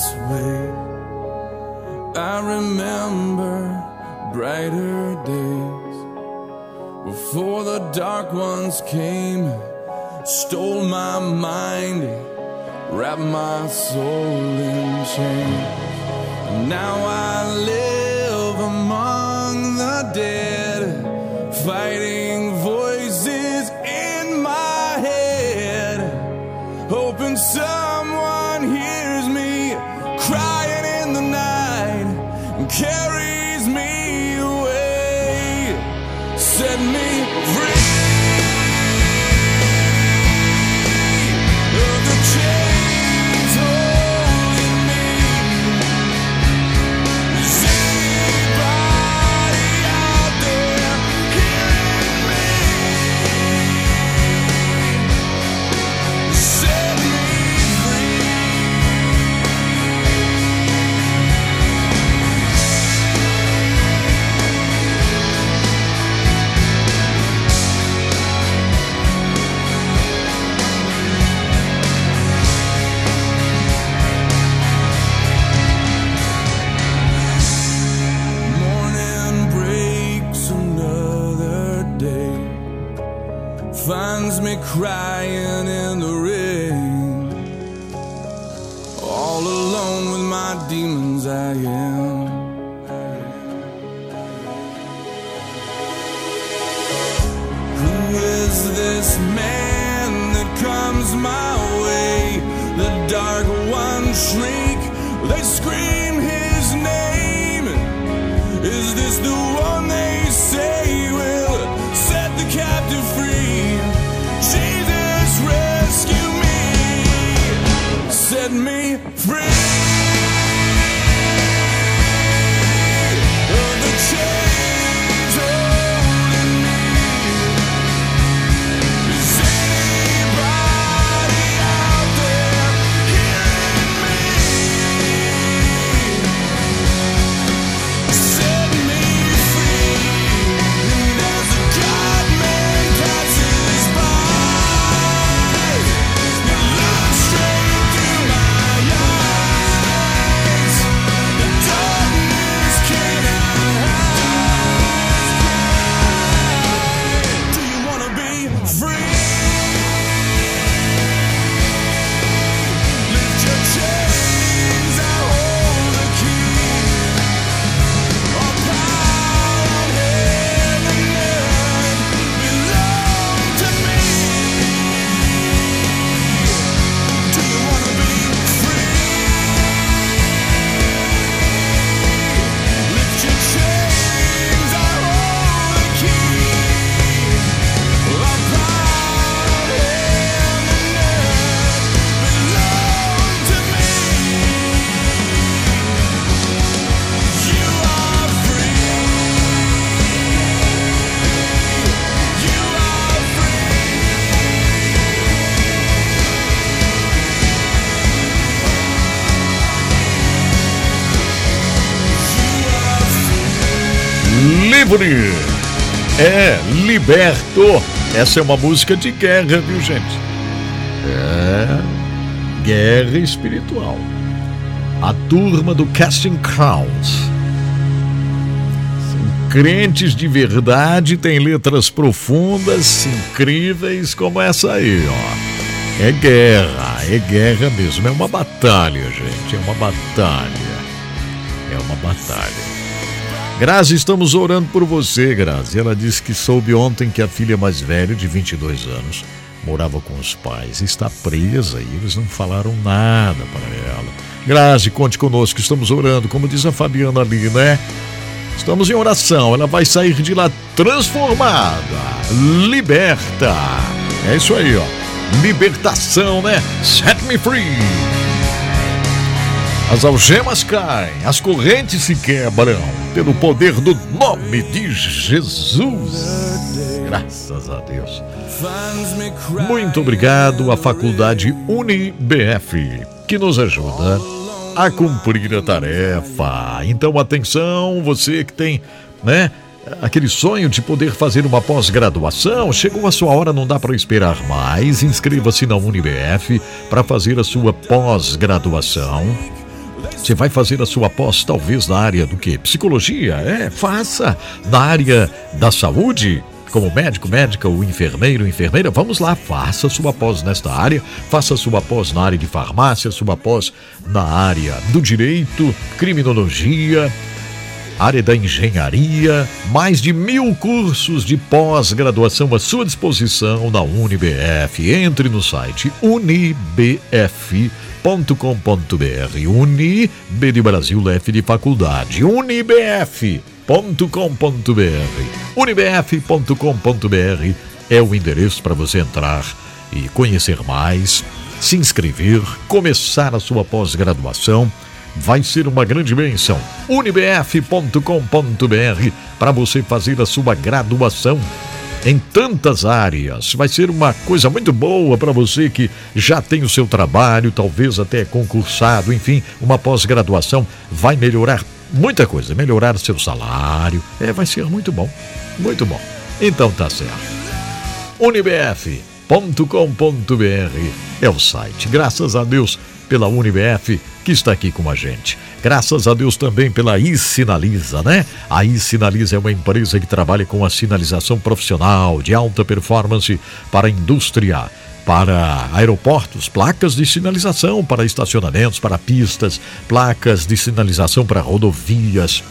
this way. I remember brighter days before the dark ones came, stole my mind, wrapped my soul in chains. Now I live among the dead, fighting. Liberto. Essa é uma música de guerra, viu, gente? É, guerra espiritual. A turma do Casting Crowns. São crentes de verdade, tem letras profundas, incríveis, como essa aí, ó. É guerra, é guerra mesmo, é uma batalha, gente, é uma batalha. É uma batalha. Grazi, estamos orando por você, Grazi. Ela disse que soube ontem que a filha mais velha, de 22 anos, morava com os pais. Está presa e eles não falaram nada para ela. Grazi, conte conosco, estamos orando, como diz a Fabiana ali, né? Estamos em oração, ela vai sair de lá transformada, liberta. É isso aí, ó. Libertação, né? Set me free. As algemas caem, as correntes se quebram, pelo poder do nome de Jesus. Graças a Deus. Muito obrigado à Faculdade UniBF, que nos ajuda a cumprir a tarefa. Então, atenção, você que tem, né? Aquele sonho de poder fazer uma pós-graduação, chegou a sua hora, não dá para esperar mais. Inscreva-se na UniBF para fazer a sua pós-graduação você vai fazer a sua pós, talvez na área do que? Psicologia? É, faça. Na área da saúde? Como médico, médica, ou enfermeiro, enfermeira, vamos lá, faça sua pós nesta área, faça sua pós na área de farmácia, sua pós na área do direito, criminologia, área da engenharia, mais de mil cursos de pós-graduação à sua disposição na UniBF. Entre no site unibf.com unibf.com.br. Uni, de Brasil, F de faculdade. unibf.com.br. unibf.com.br é o endereço para você entrar e conhecer mais, se inscrever, começar a sua pós-graduação. Vai ser uma grande bênção. unibf.com.br para você fazer a sua graduação em tantas áreas. Vai ser uma coisa muito boa para você que já tem o seu trabalho, talvez até concursado, enfim, uma pós-graduação vai melhorar muita coisa, melhorar seu salário. É, vai ser muito bom. Muito bom. Então tá certo. unibf.com.br é o site. Graças a Deus pela UniBF que está aqui com a gente. Graças a Deus também pela iSinaliza, né? A iSinaliza é uma empresa que trabalha com a sinalização profissional de alta performance para a indústria para aeroportos, placas de sinalização para estacionamentos, para pistas, placas de sinalização para rodovias,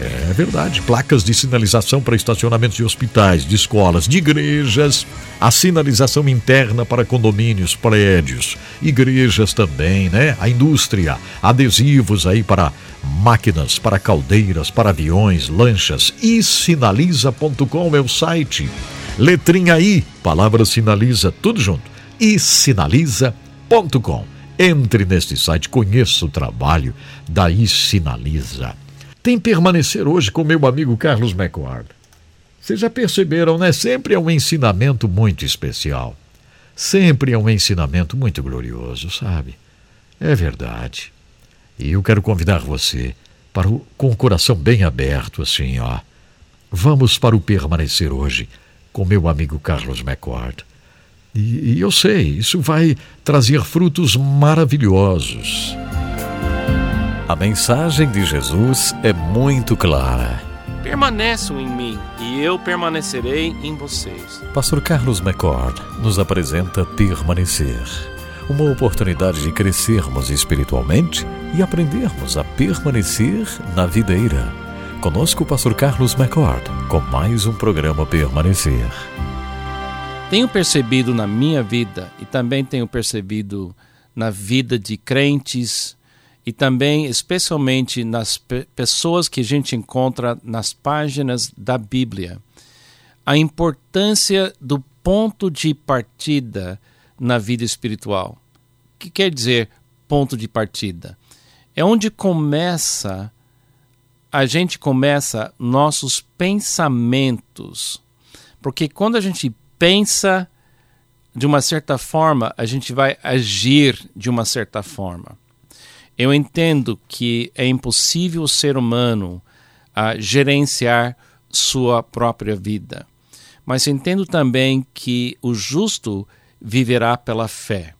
é verdade. Placas de sinalização para estacionamentos de hospitais, de escolas, de igrejas. A sinalização interna para condomínios, prédios, igrejas também, né? A indústria, adesivos aí para máquinas, para caldeiras, para aviões, lanchas. E sinaliza.com é o site. Letrinha I, palavra sinaliza, tudo junto. E sinaliza.com. Entre neste site, conheça o trabalho da I Sinaliza tem permanecer hoje com meu amigo Carlos McWard. Vocês já perceberam, né? Sempre é um ensinamento muito especial. Sempre é um ensinamento muito glorioso, sabe? É verdade. E eu quero convidar você para o, com o coração bem aberto, assim, ó. Vamos para o permanecer hoje com meu amigo Carlos McWard. E, e eu sei, isso vai trazer frutos maravilhosos. A mensagem de Jesus é muito clara. Permaneçam em mim e eu permanecerei em vocês. Pastor Carlos McCord nos apresenta Permanecer uma oportunidade de crescermos espiritualmente e aprendermos a permanecer na videira. Conosco o pastor Carlos McCord com mais um programa Permanecer. Tenho percebido na minha vida e também tenho percebido na vida de crentes e também, especialmente nas pessoas que a gente encontra nas páginas da Bíblia, a importância do ponto de partida na vida espiritual. O que quer dizer ponto de partida? É onde começa, a gente começa nossos pensamentos. Porque quando a gente pensa de uma certa forma, a gente vai agir de uma certa forma. Eu entendo que é impossível o ser humano uh, gerenciar sua própria vida. Mas entendo também que o justo viverá pela fé.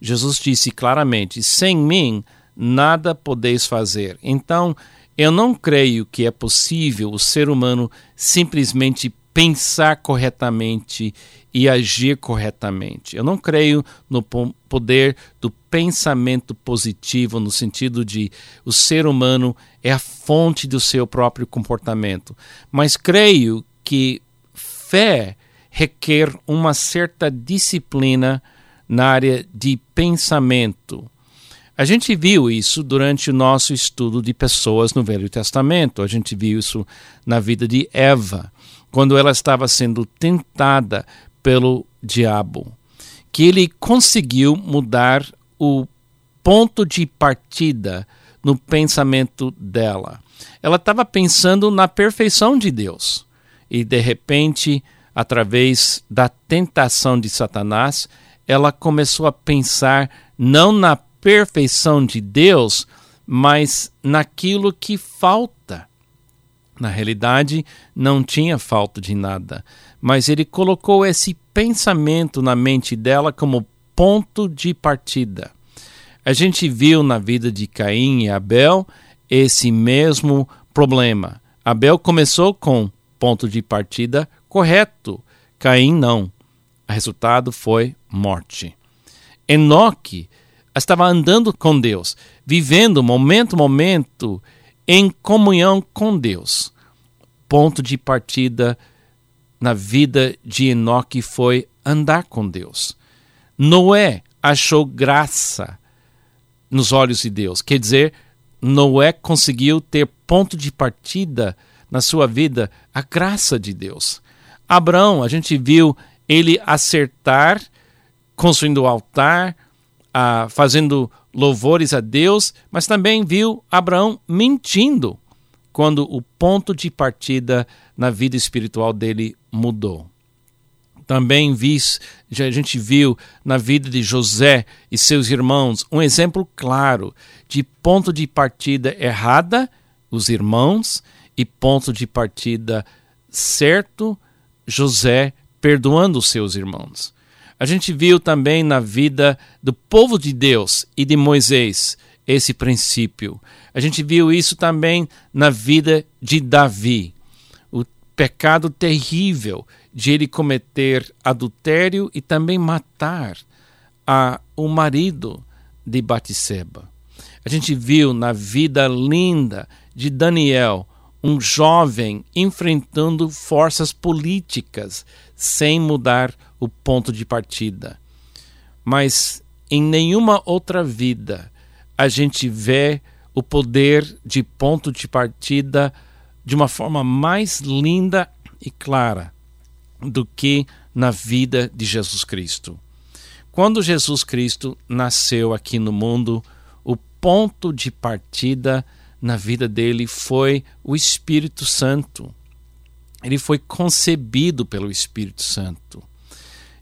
Jesus disse claramente: sem mim nada podeis fazer. Então, eu não creio que é possível o ser humano simplesmente pensar corretamente e agir corretamente. Eu não creio no poder do pensamento positivo, no sentido de o ser humano é a fonte do seu próprio comportamento. Mas creio que fé requer uma certa disciplina na área de pensamento. A gente viu isso durante o nosso estudo de pessoas no Velho Testamento. A gente viu isso na vida de Eva, quando ela estava sendo tentada pelo diabo, que ele conseguiu mudar o ponto de partida no pensamento dela. Ela estava pensando na perfeição de Deus e de repente, através da tentação de Satanás, ela começou a pensar não na perfeição de Deus, mas naquilo que falta. Na realidade, não tinha falta de nada, mas ele colocou esse pensamento na mente dela como ponto de partida. A gente viu na vida de Caim e Abel esse mesmo problema. Abel começou com ponto de partida correto, Caim não. O resultado foi morte. Enoque estava andando com Deus, vivendo momento a momento em comunhão com Deus. Ponto de partida na vida de Enoque foi andar com Deus. Noé achou graça nos olhos de Deus. Quer dizer, Noé conseguiu ter ponto de partida na sua vida a graça de Deus. Abraão, a gente viu ele acertar, construindo o altar, ah, fazendo louvores a Deus, mas também viu Abraão mentindo quando o ponto de partida na vida espiritual dele mudou. Também vi, a gente viu na vida de José e seus irmãos um exemplo claro de ponto de partida errada, os irmãos, e ponto de partida certo, José perdoando os seus irmãos. A gente viu também na vida do povo de Deus e de Moisés esse princípio. A gente viu isso também na vida de Davi. O pecado terrível de ele cometer adultério e também matar a, o marido de Batseba. A gente viu na vida linda de Daniel um jovem enfrentando forças políticas sem mudar o ponto de partida. Mas em nenhuma outra vida a gente vê o poder de ponto de partida de uma forma mais linda e clara do que na vida de Jesus Cristo. Quando Jesus Cristo nasceu aqui no mundo, o ponto de partida na vida dele foi o Espírito Santo. Ele foi concebido pelo Espírito Santo.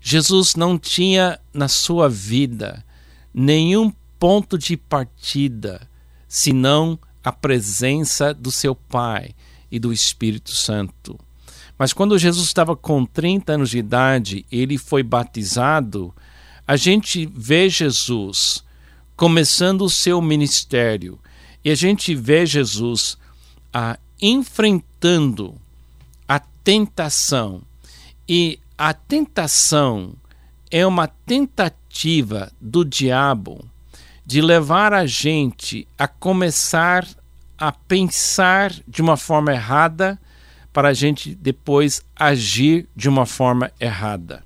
Jesus não tinha na sua vida nenhum ponto de partida senão a presença do seu Pai e do Espírito Santo. Mas quando Jesus estava com 30 anos de idade, ele foi batizado, a gente vê Jesus começando o seu ministério e a gente vê Jesus ah, enfrentando a tentação. E a tentação é uma tentativa do diabo de levar a gente a começar a pensar de uma forma errada para a gente depois agir de uma forma errada.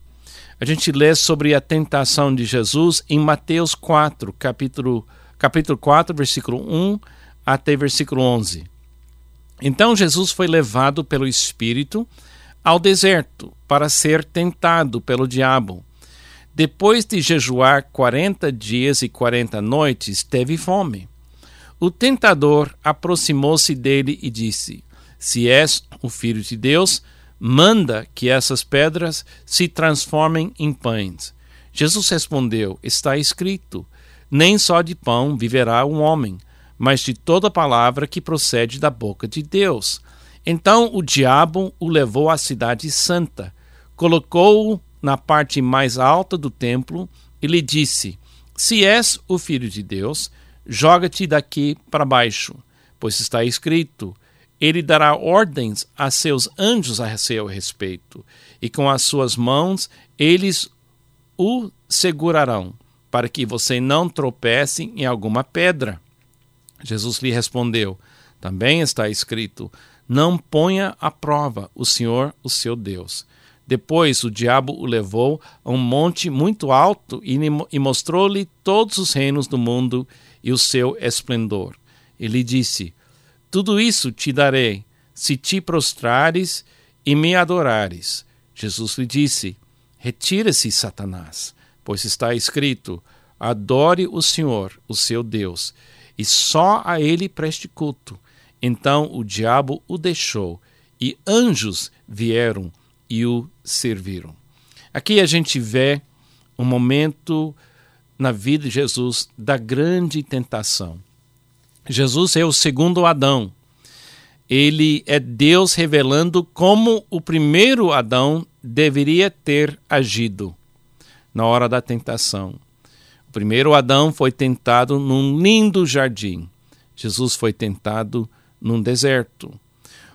A gente lê sobre a tentação de Jesus em Mateus 4, capítulo capítulo 4, versículo 1 até versículo 11. Então Jesus foi levado pelo Espírito ao deserto para ser tentado pelo diabo. Depois de jejuar quarenta dias e quarenta noites, teve fome. O tentador aproximou-se dele e disse: Se és o filho de Deus, manda que essas pedras se transformem em pães. Jesus respondeu: Está escrito: nem só de pão viverá um homem, mas de toda palavra que procede da boca de Deus. Então o diabo o levou à cidade santa, colocou-o na parte mais alta do templo e lhe disse: Se és o filho de Deus, joga-te daqui para baixo, pois está escrito: Ele dará ordens a seus anjos a seu respeito, e com as suas mãos eles o segurarão, para que você não tropece em alguma pedra. Jesus lhe respondeu: Também está escrito: Não ponha à prova o Senhor, o seu Deus. Depois o diabo o levou a um monte muito alto e mostrou-lhe todos os reinos do mundo e o seu esplendor. E lhe disse: Tudo isso te darei, se te prostrares e me adorares. Jesus lhe disse: Retira-se, Satanás, pois está escrito: Adore o Senhor, o seu Deus, e só a ele preste culto. Então o diabo o deixou, e anjos vieram e o serviram. Aqui a gente vê um momento na vida de Jesus da grande tentação. Jesus é o segundo Adão. Ele é Deus revelando como o primeiro Adão deveria ter agido na hora da tentação. O primeiro Adão foi tentado num lindo jardim. Jesus foi tentado num deserto.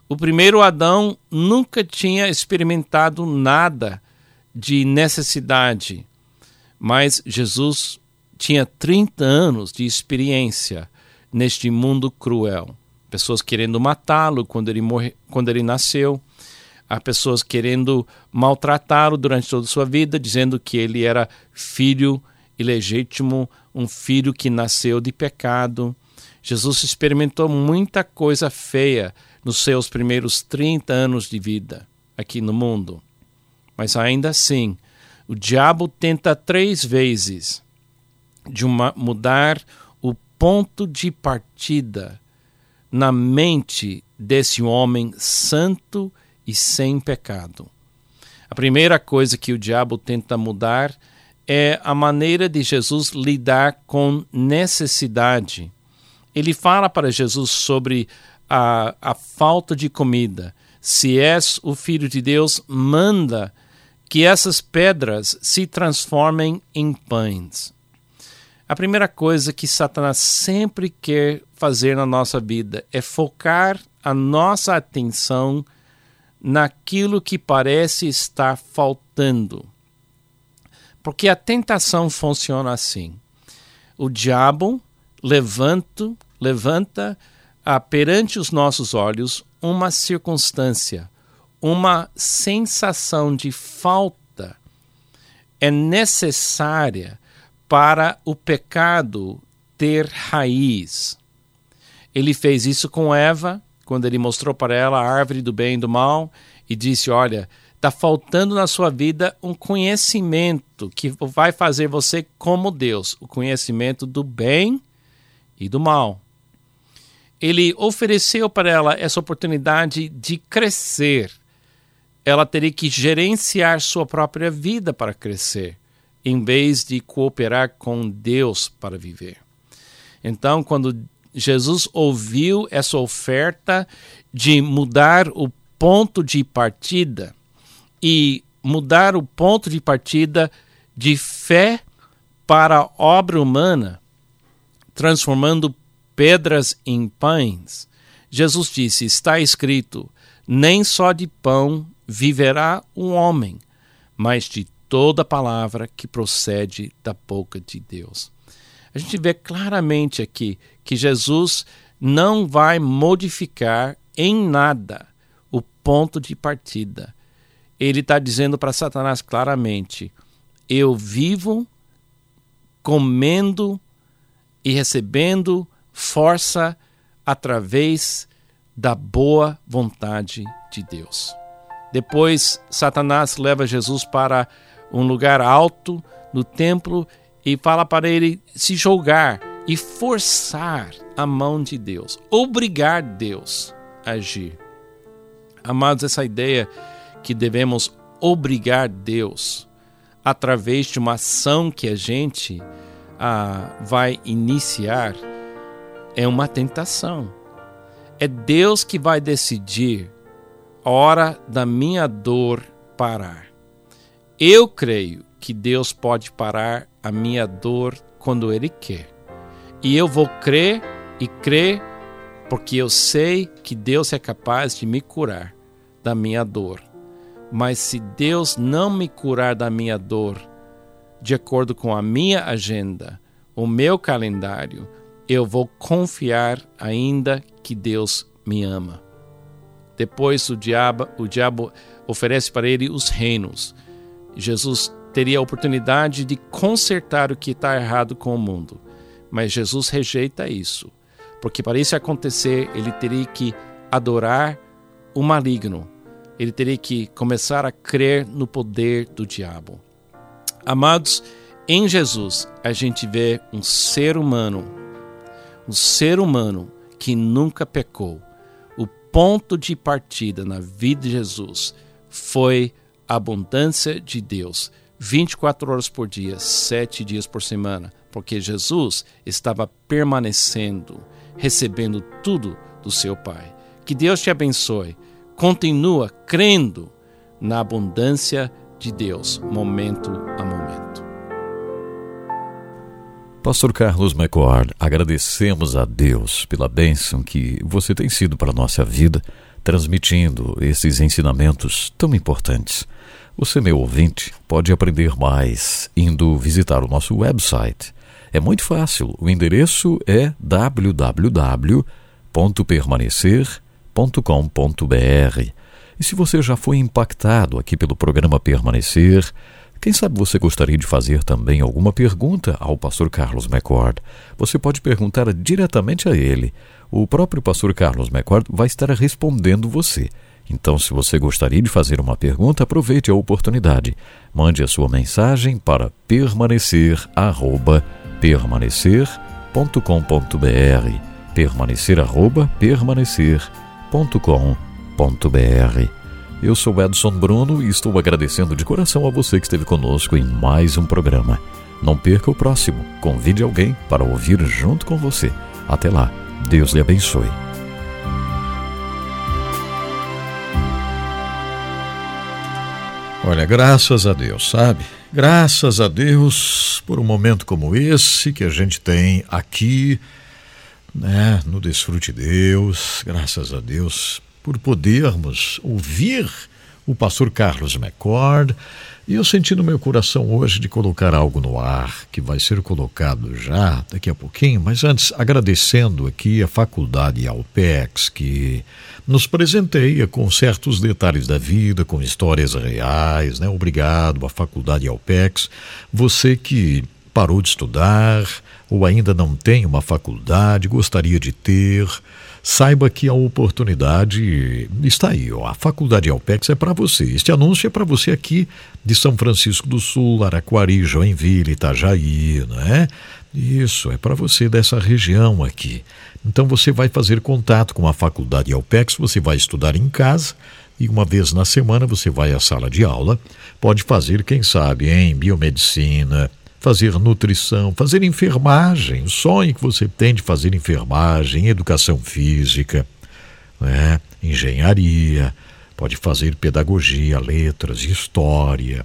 O primeiro Adão nunca tinha experimentado nada de necessidade, mas Jesus tinha 30 anos de experiência neste mundo cruel. Pessoas querendo matá-lo quando ele morre, quando ele nasceu, há pessoas querendo maltratá-lo durante toda a sua vida, dizendo que ele era filho ilegítimo, um filho que nasceu de pecado. Jesus experimentou muita coisa feia nos seus primeiros 30 anos de vida aqui no mundo. Mas ainda assim, o diabo tenta três vezes de uma, mudar o ponto de partida na mente desse homem santo e sem pecado. A primeira coisa que o diabo tenta mudar é a maneira de Jesus lidar com necessidade. Ele fala para Jesus sobre a, a falta de comida. Se és o Filho de Deus, manda que essas pedras se transformem em pães. A primeira coisa que Satanás sempre quer fazer na nossa vida é focar a nossa atenção naquilo que parece estar faltando. Porque a tentação funciona assim. O diabo levanta, levanta há perante os nossos olhos uma circunstância, uma sensação de falta é necessária para o pecado ter raiz. Ele fez isso com Eva, quando ele mostrou para ela a árvore do bem e do mal e disse: Olha, está faltando na sua vida um conhecimento que vai fazer você como Deus, o conhecimento do bem e do mal ele ofereceu para ela essa oportunidade de crescer. Ela teria que gerenciar sua própria vida para crescer, em vez de cooperar com Deus para viver. Então, quando Jesus ouviu essa oferta de mudar o ponto de partida e mudar o ponto de partida de fé para a obra humana, transformando pedras em pães, Jesus disse: Está escrito, nem só de pão viverá um homem, mas de toda palavra que procede da boca de Deus. A gente vê claramente aqui que Jesus não vai modificar em nada o ponto de partida. Ele está dizendo para Satanás claramente: eu vivo comendo e recebendo força através da boa vontade de Deus. Depois, Satanás leva Jesus para um lugar alto no templo e fala para ele se jogar e forçar a mão de Deus, obrigar Deus a agir. Amados, essa ideia que devemos obrigar Deus através de uma ação que a gente ah, vai iniciar é uma tentação. É Deus que vai decidir hora da minha dor parar. Eu creio que Deus pode parar a minha dor quando Ele quer. E eu vou crer e crer porque eu sei que Deus é capaz de me curar da minha dor. Mas se Deus não me curar da minha dor, de acordo com a minha agenda, o meu calendário, eu vou confiar ainda que Deus me ama. Depois o diabo, o diabo oferece para ele os reinos. Jesus teria a oportunidade de consertar o que está errado com o mundo. Mas Jesus rejeita isso, porque para isso acontecer, ele teria que adorar o maligno. Ele teria que começar a crer no poder do diabo. Amados, em Jesus a gente vê um ser humano, um ser humano que nunca pecou. O ponto de partida na vida de Jesus foi a abundância de Deus, 24 horas por dia, 7 dias por semana, porque Jesus estava permanecendo, recebendo tudo do seu Pai. Que Deus te abençoe. Continua crendo na abundância de Deus, momento a momento. Pastor Carlos McCord, agradecemos a Deus pela bênção que você tem sido para a nossa vida, transmitindo esses ensinamentos tão importantes. Você, meu ouvinte, pode aprender mais indo visitar o nosso website. É muito fácil, o endereço é www.permanecer.com.br. E se você já foi impactado aqui pelo programa Permanecer, quem sabe você gostaria de fazer também alguma pergunta ao pastor Carlos McCord? Você pode perguntar diretamente a ele. O próprio pastor Carlos McCord vai estar respondendo você. Então, se você gostaria de fazer uma pergunta, aproveite a oportunidade. Mande a sua mensagem para permanecer arroba, permanecer.com.br permanecer arroba, permanecer.com.br eu sou Edson Bruno e estou agradecendo de coração a você que esteve conosco em mais um programa. Não perca o próximo. Convide alguém para ouvir junto com você. Até lá. Deus lhe abençoe. Olha, graças a Deus, sabe? Graças a Deus por um momento como esse que a gente tem aqui, né, no Desfrute Deus. Graças a Deus por podermos ouvir o pastor Carlos McCord. E eu senti no meu coração hoje de colocar algo no ar, que vai ser colocado já daqui a pouquinho, mas antes agradecendo aqui a Faculdade Alpex, que nos presenteia com certos detalhes da vida, com histórias reais, né? Obrigado à Faculdade Alpex. Você que parou de estudar ou ainda não tem uma faculdade, gostaria de ter, saiba que a oportunidade está aí. Ó. A Faculdade Alpex é para você. Este anúncio é para você aqui de São Francisco do Sul, Araquari, Joinville, Itajaí, né? Isso, é para você dessa região aqui. Então você vai fazer contato com a Faculdade Alpex, você vai estudar em casa e uma vez na semana você vai à sala de aula. Pode fazer, quem sabe, em biomedicina, fazer nutrição, fazer enfermagem, o sonho que você tem de fazer enfermagem, educação física, né? engenharia, pode fazer pedagogia, letras, história,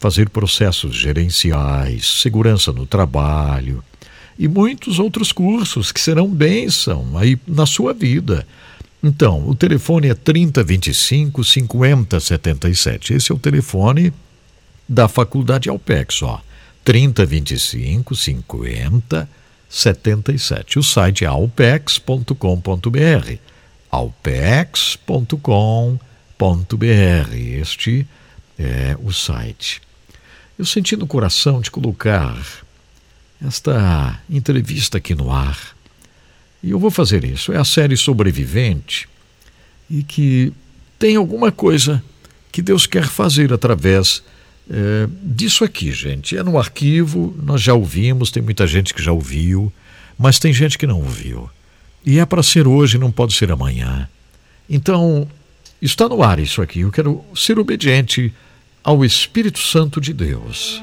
fazer processos gerenciais, segurança no trabalho e muitos outros cursos que serão bênção aí na sua vida. Então, o telefone é 3025 5077. Esse é o telefone da Faculdade Alpex, ó. 3025 50 77. O site é alpex.com.br. alpex.com.br. Este é o site. Eu senti no coração de colocar esta entrevista aqui no ar. E eu vou fazer isso. É a série Sobrevivente e que tem alguma coisa que Deus quer fazer através é, disso aqui, gente. É no arquivo, nós já ouvimos, tem muita gente que já ouviu, mas tem gente que não ouviu. E é para ser hoje, não pode ser amanhã. Então, está no ar isso aqui. Eu quero ser obediente ao Espírito Santo de Deus.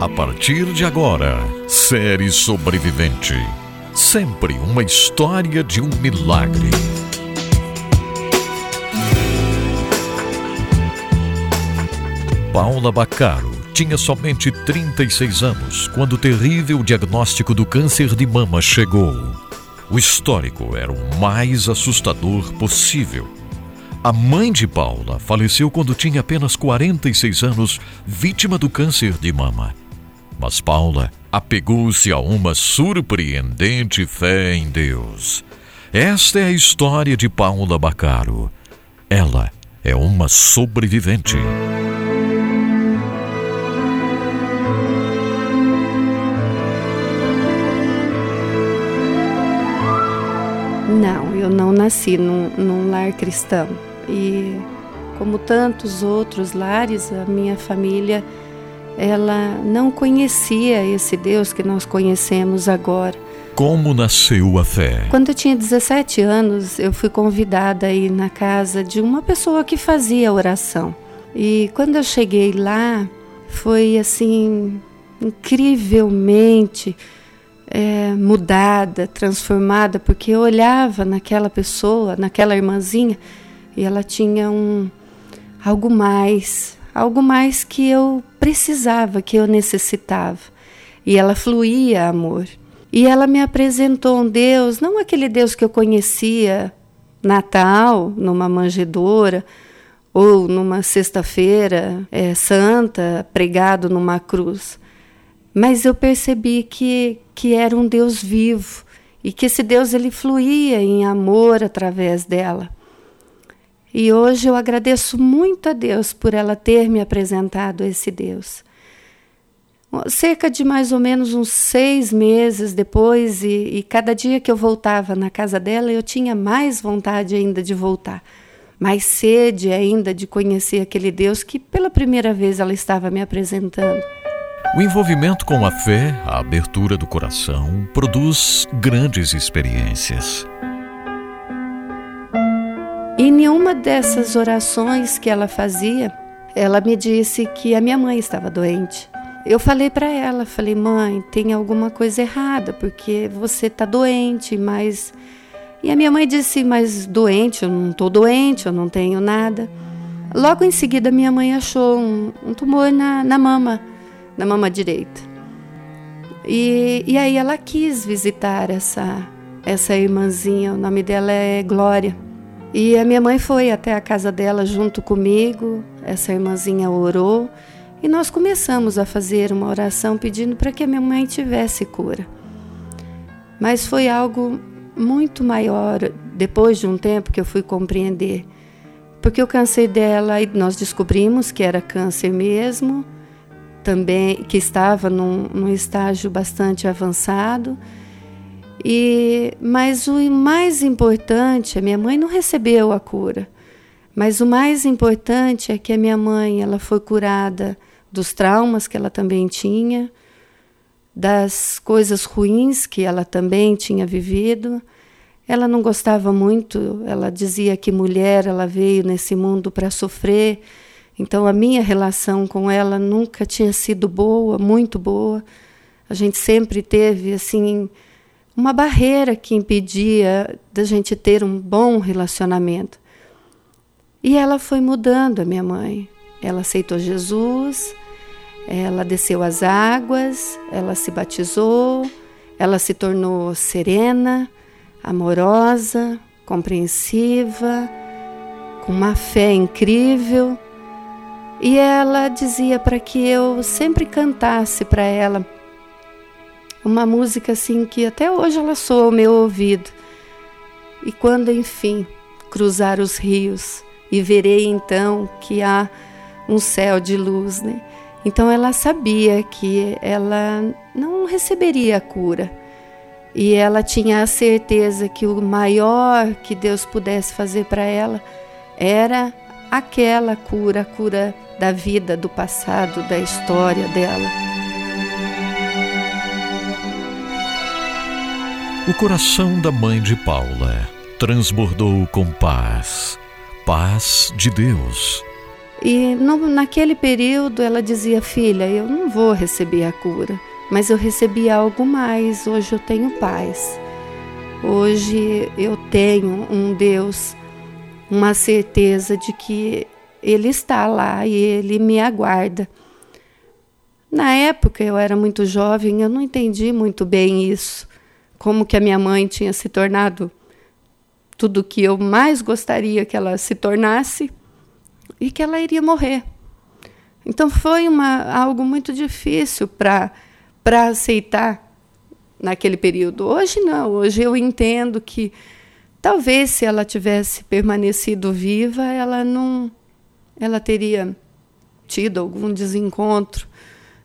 A partir de agora, série Sobrevivente Sempre uma história de um milagre. Paula Bacaro tinha somente 36 anos quando o terrível diagnóstico do câncer de mama chegou. O histórico era o mais assustador possível. A mãe de Paula faleceu quando tinha apenas 46 anos, vítima do câncer de mama. Mas Paula apegou-se a uma surpreendente fé em Deus. Esta é a história de Paula Bacaro. Ela é uma sobrevivente. Não, eu não nasci num, num lar cristão. E como tantos outros lares, a minha família ela não conhecia esse Deus que nós conhecemos agora. Como nasceu a fé? Quando eu tinha 17 anos, eu fui convidada a ir na casa de uma pessoa que fazia oração. E quando eu cheguei lá, foi assim incrivelmente é, mudada, transformada, porque eu olhava naquela pessoa, naquela irmãzinha, e ela tinha um algo mais, algo mais que eu precisava, que eu necessitava. E ela fluía amor. E ela me apresentou um Deus, não aquele Deus que eu conhecia, Natal, numa manjedoura, ou numa sexta-feira é, santa, pregado numa cruz. Mas eu percebi que, que era um Deus vivo e que esse Deus ele fluía em amor através dela. E hoje eu agradeço muito a Deus por ela ter me apresentado esse Deus. Cerca de mais ou menos uns seis meses depois, e, e, cada dia que eu voltava na casa dela, eu tinha mais vontade ainda de voltar, mais sede ainda de conhecer aquele Deus que pela primeira vez ela estava me apresentando. O envolvimento com a fé, a abertura do coração, produz grandes experiências. E nenhuma dessas orações que ela fazia, ela me disse que a minha mãe estava doente. Eu falei para ela, falei, mãe, tem alguma coisa errada, porque você está doente, mas. E a minha mãe disse, mas doente, eu não estou doente, eu não tenho nada. Logo em seguida, minha mãe achou um, um tumor na, na mama, na mama direita. E, e aí ela quis visitar essa, essa irmãzinha, o nome dela é Glória. E a minha mãe foi até a casa dela junto comigo, essa irmãzinha orou e nós começamos a fazer uma oração pedindo para que a minha mãe tivesse cura. Mas foi algo muito maior depois de um tempo que eu fui compreender. Porque o câncer dela, nós descobrimos que era câncer mesmo, também que estava num, num estágio bastante avançado e, mas o mais importante, a minha mãe não recebeu a cura, mas o mais importante é que a minha mãe ela foi curada dos traumas que ela também tinha, das coisas ruins que ela também tinha vivido. Ela não gostava muito, ela dizia que mulher ela veio nesse mundo para sofrer. Então a minha relação com ela nunca tinha sido boa, muito boa. A gente sempre teve assim uma barreira que impedia da gente ter um bom relacionamento. E ela foi mudando, a minha mãe. Ela aceitou Jesus, ela desceu as águas, ela se batizou, ela se tornou serena, amorosa, compreensiva, com uma fé incrível. E ela dizia para que eu sempre cantasse para ela uma música assim que até hoje ela soa ao meu ouvido. E quando enfim cruzar os rios e verei então que há um céu de luz, né? Então ela sabia que ela não receberia a cura. E ela tinha a certeza que o maior que Deus pudesse fazer para ela era aquela cura, a cura da vida, do passado, da história dela. O coração da mãe de Paula transbordou com paz, paz de Deus. E no, naquele período ela dizia: Filha, eu não vou receber a cura, mas eu recebi algo mais. Hoje eu tenho paz. Hoje eu tenho um Deus, uma certeza de que Ele está lá e Ele me aguarda. Na época eu era muito jovem, eu não entendi muito bem isso, como que a minha mãe tinha se tornado tudo que eu mais gostaria que ela se tornasse e que ela iria morrer. Então foi uma, algo muito difícil para aceitar naquele período. Hoje não, hoje eu entendo que talvez se ela tivesse permanecido viva, ela não ela teria tido algum desencontro.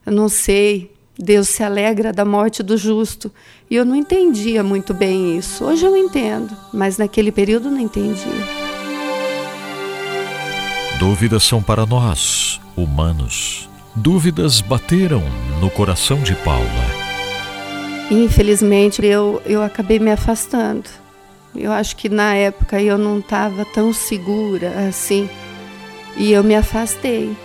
Eu não sei. Deus se alegra da morte do justo. E eu não entendia muito bem isso. Hoje eu entendo, mas naquele período não entendia. Dúvidas são para nós, humanos. Dúvidas bateram no coração de Paula. Infelizmente, eu, eu acabei me afastando. Eu acho que na época eu não estava tão segura assim. E eu me afastei.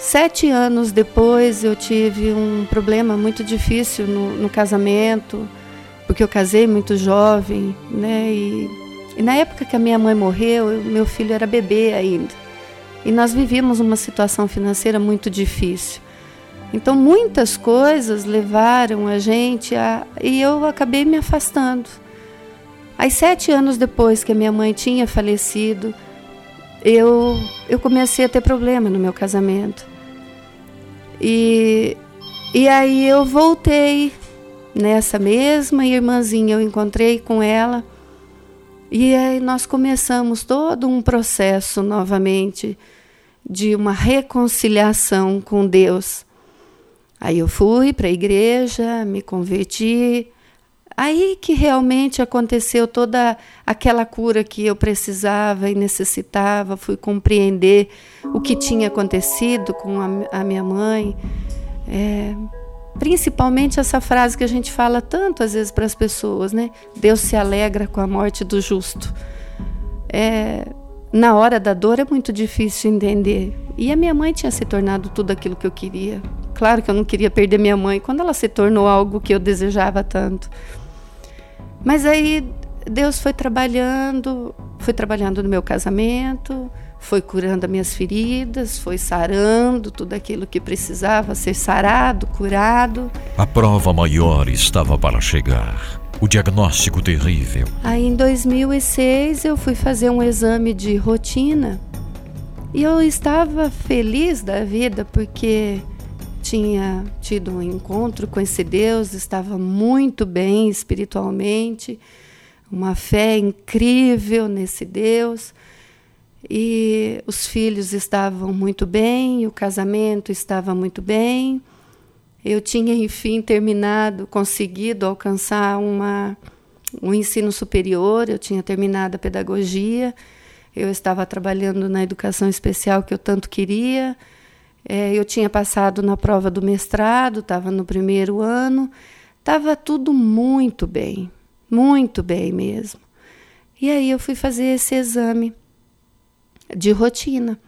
Sete anos depois eu tive um problema muito difícil no, no casamento, porque eu casei muito jovem, né? E, e, na época que a minha mãe morreu, eu, meu filho era bebê ainda. E nós vivíamos uma situação financeira muito difícil. Então muitas coisas levaram a gente a. E eu acabei me afastando. Aí, sete anos depois que a minha mãe tinha falecido, eu, eu comecei a ter problema no meu casamento. E, e aí eu voltei nessa mesma irmãzinha, eu encontrei com ela. E aí nós começamos todo um processo novamente de uma reconciliação com Deus. Aí eu fui para a igreja, me converti. Aí que realmente aconteceu toda aquela cura que eu precisava e necessitava. Fui compreender o que tinha acontecido com a, a minha mãe. É, principalmente essa frase que a gente fala tanto às vezes para as pessoas, né? Deus se alegra com a morte do justo. É, na hora da dor é muito difícil entender. E a minha mãe tinha se tornado tudo aquilo que eu queria. Claro que eu não queria perder minha mãe quando ela se tornou algo que eu desejava tanto. Mas aí Deus foi trabalhando, foi trabalhando no meu casamento, foi curando as minhas feridas, foi sarando tudo aquilo que precisava ser sarado, curado. A prova maior estava para chegar. O diagnóstico terrível. Aí em 2006 eu fui fazer um exame de rotina e eu estava feliz da vida porque tinha tido um encontro com esse Deus, estava muito bem espiritualmente, uma fé incrível nesse Deus. E os filhos estavam muito bem, o casamento estava muito bem. Eu tinha, enfim, terminado, conseguido alcançar uma, um ensino superior, eu tinha terminado a pedagogia, eu estava trabalhando na educação especial que eu tanto queria, é, eu tinha passado na prova do mestrado, estava no primeiro ano, estava tudo muito bem, muito bem mesmo. E aí eu fui fazer esse exame de rotina.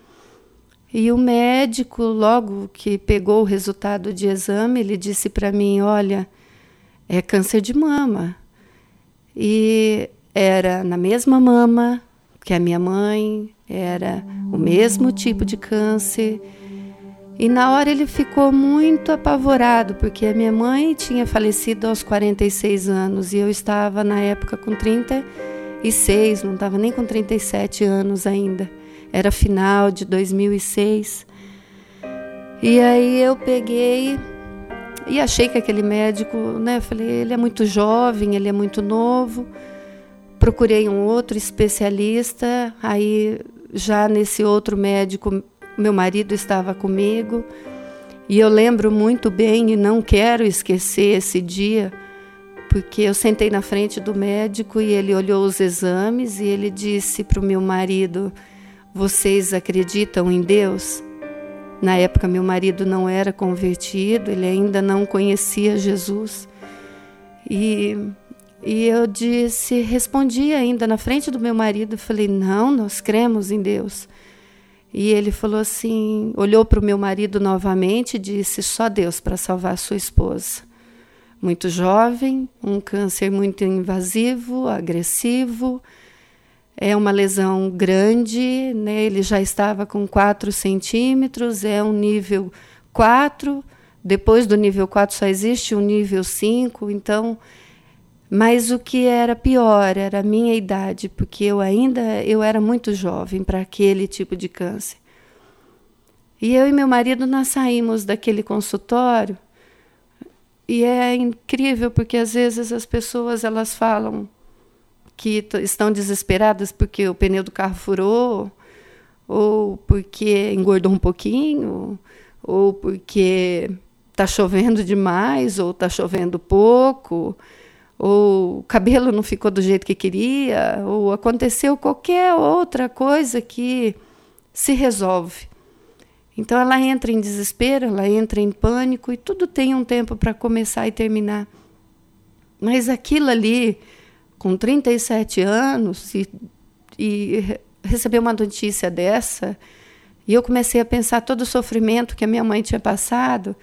E o médico, logo que pegou o resultado de exame, ele disse para mim: Olha, é câncer de mama. E era na mesma mama que a minha mãe, era o mesmo tipo de câncer. E na hora ele ficou muito apavorado, porque a minha mãe tinha falecido aos 46 anos e eu estava na época com 36, não estava nem com 37 anos ainda era final de 2006. E aí eu peguei e achei que aquele médico, né, eu falei, ele é muito jovem, ele é muito novo. Procurei um outro especialista, aí já nesse outro médico, meu marido estava comigo. E eu lembro muito bem e não quero esquecer esse dia, porque eu sentei na frente do médico e ele olhou os exames e ele disse para o meu marido: vocês acreditam em Deus? Na época, meu marido não era convertido, ele ainda não conhecia Jesus. E, e eu disse, respondi ainda na frente do meu marido, falei: Não, nós cremos em Deus. E ele falou assim, olhou para o meu marido novamente e disse: só Deus para salvar sua esposa. Muito jovem, um câncer muito invasivo, agressivo, é uma lesão grande, né? ele já estava com 4 centímetros, é um nível 4, depois do nível 4 só existe um nível 5, então mas o que era pior era a minha idade, porque eu ainda eu era muito jovem para aquele tipo de câncer. E eu e meu marido nós saímos daquele consultório e é incrível porque às vezes as pessoas elas falam que estão desesperadas porque o pneu do carro furou ou porque engordou um pouquinho ou porque está chovendo demais ou está chovendo pouco ou o cabelo não ficou do jeito que queria, ou aconteceu qualquer outra coisa que se resolve. Então ela entra em desespero, ela entra em pânico e tudo tem um tempo para começar e terminar. Mas aquilo ali, com 37 anos, e, e receber uma notícia dessa, e eu comecei a pensar todo o sofrimento que a minha mãe tinha passado,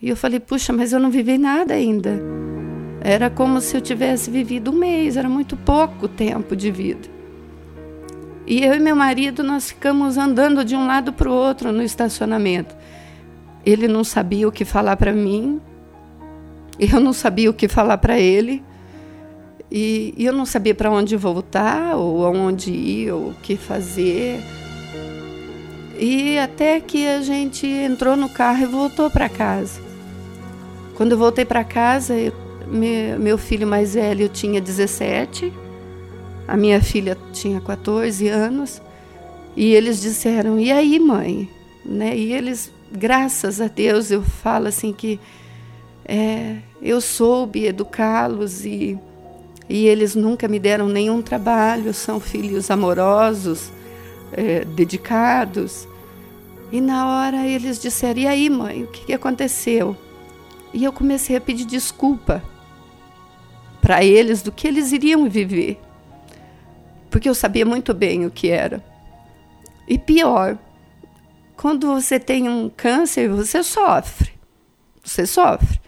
e eu falei, puxa, mas eu não vivi nada ainda. Era como se eu tivesse vivido um mês, era muito pouco tempo de vida. E eu e meu marido, nós ficamos andando de um lado para o outro no estacionamento. Ele não sabia o que falar para mim, eu não sabia o que falar para ele, e, e eu não sabia para onde voltar, ou aonde ir, ou o que fazer. E até que a gente entrou no carro e voltou para casa. Quando eu voltei para casa, eu meu, filho mais velho tinha 17, a minha filha tinha 14 anos, e eles disseram: "E aí, mãe?", né? E eles, graças a Deus, eu falo assim que é, eu soube educá-los e e eles nunca me deram nenhum trabalho, são filhos amorosos, é, dedicados. E na hora eles disseram: E aí, mãe, o que aconteceu? E eu comecei a pedir desculpa para eles do que eles iriam viver. Porque eu sabia muito bem o que era. E pior, quando você tem um câncer, você sofre. Você sofre.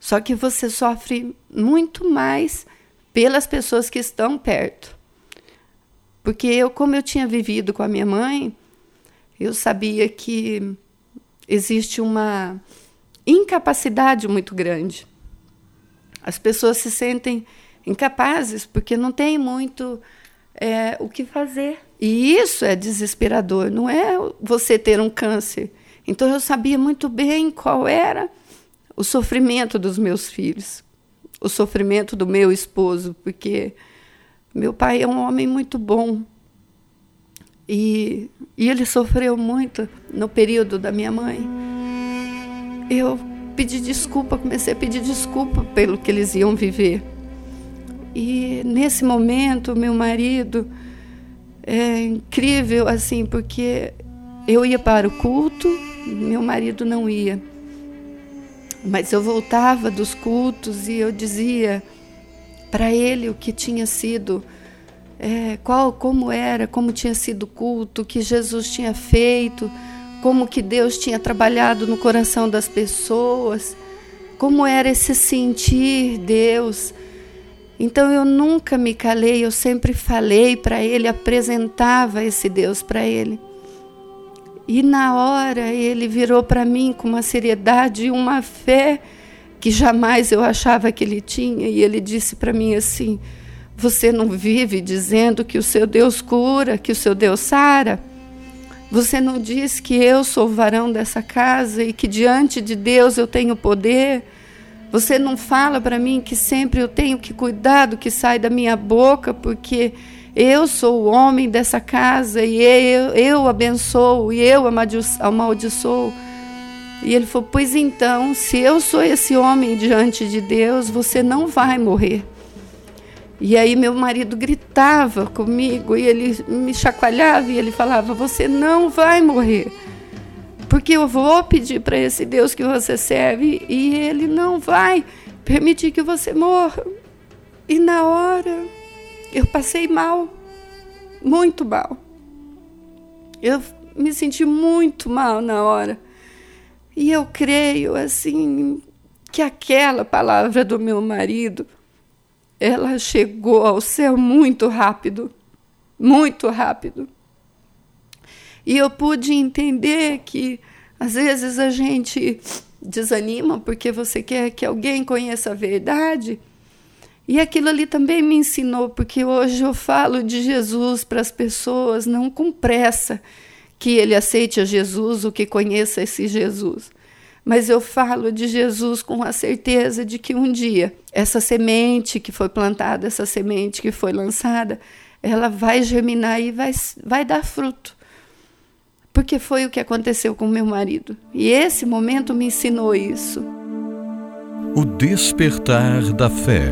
Só que você sofre muito mais pelas pessoas que estão perto. Porque eu, como eu tinha vivido com a minha mãe, eu sabia que existe uma incapacidade muito grande as pessoas se sentem incapazes porque não tem muito é, o que fazer. E isso é desesperador, não é você ter um câncer. Então eu sabia muito bem qual era o sofrimento dos meus filhos, o sofrimento do meu esposo, porque meu pai é um homem muito bom. E, e ele sofreu muito no período da minha mãe. Eu pedi desculpa, comecei a pedir desculpa pelo que eles iam viver. E nesse momento, meu marido é incrível assim, porque eu ia para o culto, meu marido não ia. Mas eu voltava dos cultos e eu dizia para ele o que tinha sido, é, qual, como era, como tinha sido o culto, o que Jesus tinha feito como que Deus tinha trabalhado no coração das pessoas, como era esse sentir Deus. Então eu nunca me calei, eu sempre falei para ele, apresentava esse Deus para ele. E na hora ele virou para mim com uma seriedade e uma fé que jamais eu achava que ele tinha, e ele disse para mim assim: Você não vive dizendo que o seu Deus cura, que o seu Deus sara? Você não diz que eu sou o varão dessa casa e que diante de Deus eu tenho poder? Você não fala para mim que sempre eu tenho que cuidar do que sai da minha boca, porque eu sou o homem dessa casa e eu, eu abençoo e eu amaldiçoo. E ele falou: Pois então, se eu sou esse homem diante de Deus, você não vai morrer. E aí meu marido gritava comigo e ele me chacoalhava e ele falava: "Você não vai morrer. Porque eu vou pedir para esse Deus que você serve e ele não vai permitir que você morra". E na hora eu passei mal, muito mal. Eu me senti muito mal na hora. E eu creio, assim, que aquela palavra do meu marido, ela chegou ao céu muito rápido, muito rápido. E eu pude entender que às vezes a gente desanima porque você quer que alguém conheça a verdade. E aquilo ali também me ensinou, porque hoje eu falo de Jesus para as pessoas, não com pressa que ele aceite a Jesus ou que conheça esse Jesus. Mas eu falo de Jesus com a certeza de que um dia essa semente que foi plantada, essa semente que foi lançada, ela vai germinar e vai, vai dar fruto porque foi o que aconteceu com meu marido. E esse momento me ensinou isso. O despertar da fé.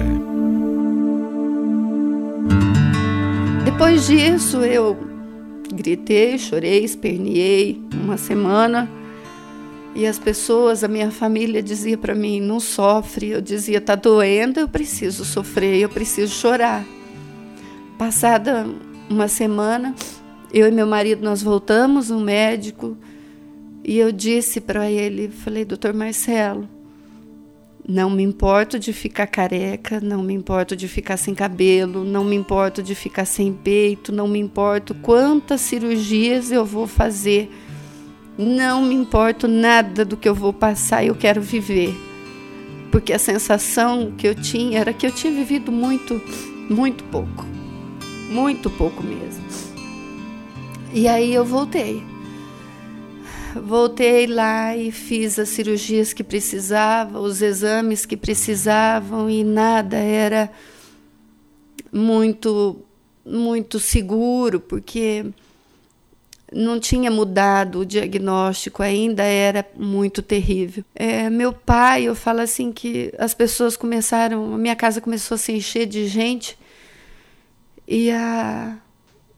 Depois disso, eu gritei, chorei, esperneei uma semana. E as pessoas, a minha família dizia para mim: "Não sofre". Eu dizia: "Tá doendo, eu preciso sofrer, eu preciso chorar". Passada uma semana, eu e meu marido nós voltamos no médico e eu disse para ele, falei, doutor Marcelo, não me importo de ficar careca, não me importo de ficar sem cabelo, não me importo de ficar sem peito, não me importo quantas cirurgias eu vou fazer, não me importo nada do que eu vou passar, eu quero viver. Porque a sensação que eu tinha era que eu tinha vivido muito, muito pouco. Muito pouco mesmo. E aí eu voltei. Voltei lá e fiz as cirurgias que precisava, os exames que precisavam e nada era muito muito seguro, porque não tinha mudado o diagnóstico, ainda era muito terrível. É, meu pai, eu falo assim que as pessoas começaram, a minha casa começou a se encher de gente e a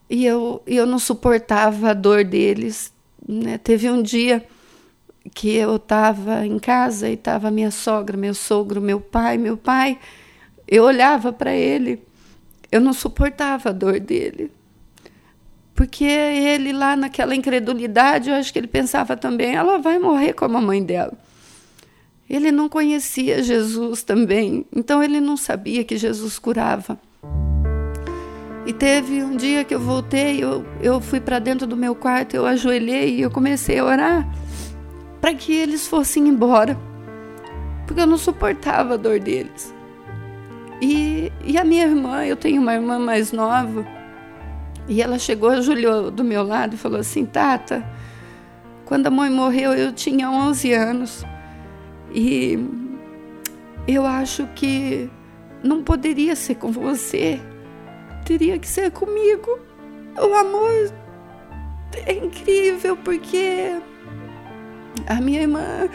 e eu, eu não suportava a dor deles. Né? Teve um dia que eu estava em casa e estava minha sogra, meu sogro, meu pai, meu pai. Eu olhava para ele, eu não suportava a dor dele. Porque ele lá naquela incredulidade, eu acho que ele pensava também, ela vai morrer como a mãe dela. Ele não conhecia Jesus também, então ele não sabia que Jesus curava. E teve um dia que eu voltei, eu, eu fui para dentro do meu quarto, eu ajoelhei e eu comecei a orar para que eles fossem embora, porque eu não suportava a dor deles. E, e a minha irmã, eu tenho uma irmã mais nova, e ela chegou, ajoelhou do meu lado e falou assim: Tata, quando a mãe morreu eu tinha 11 anos e eu acho que não poderia ser com você teria que ser comigo. O amor é incrível porque a minha irmã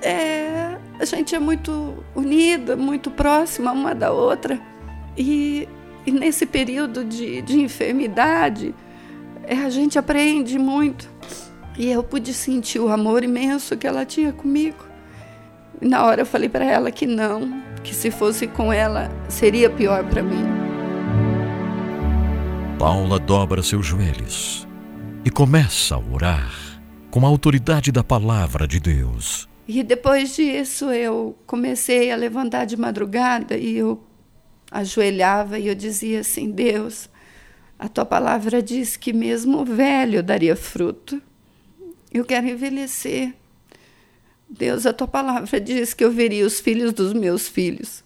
é, a gente é muito unida, muito próxima uma da outra. E, e nesse período de, de enfermidade, é, a gente aprende muito. E eu pude sentir o amor imenso que ela tinha comigo. E na hora eu falei para ela que não, que se fosse com ela seria pior para mim. Paula dobra seus joelhos e começa a orar com a autoridade da palavra de Deus. E depois disso eu comecei a levantar de madrugada e eu ajoelhava e eu dizia assim: Deus, a tua palavra diz que mesmo velho daria fruto. Eu quero envelhecer. Deus, a tua palavra diz que eu veria os filhos dos meus filhos.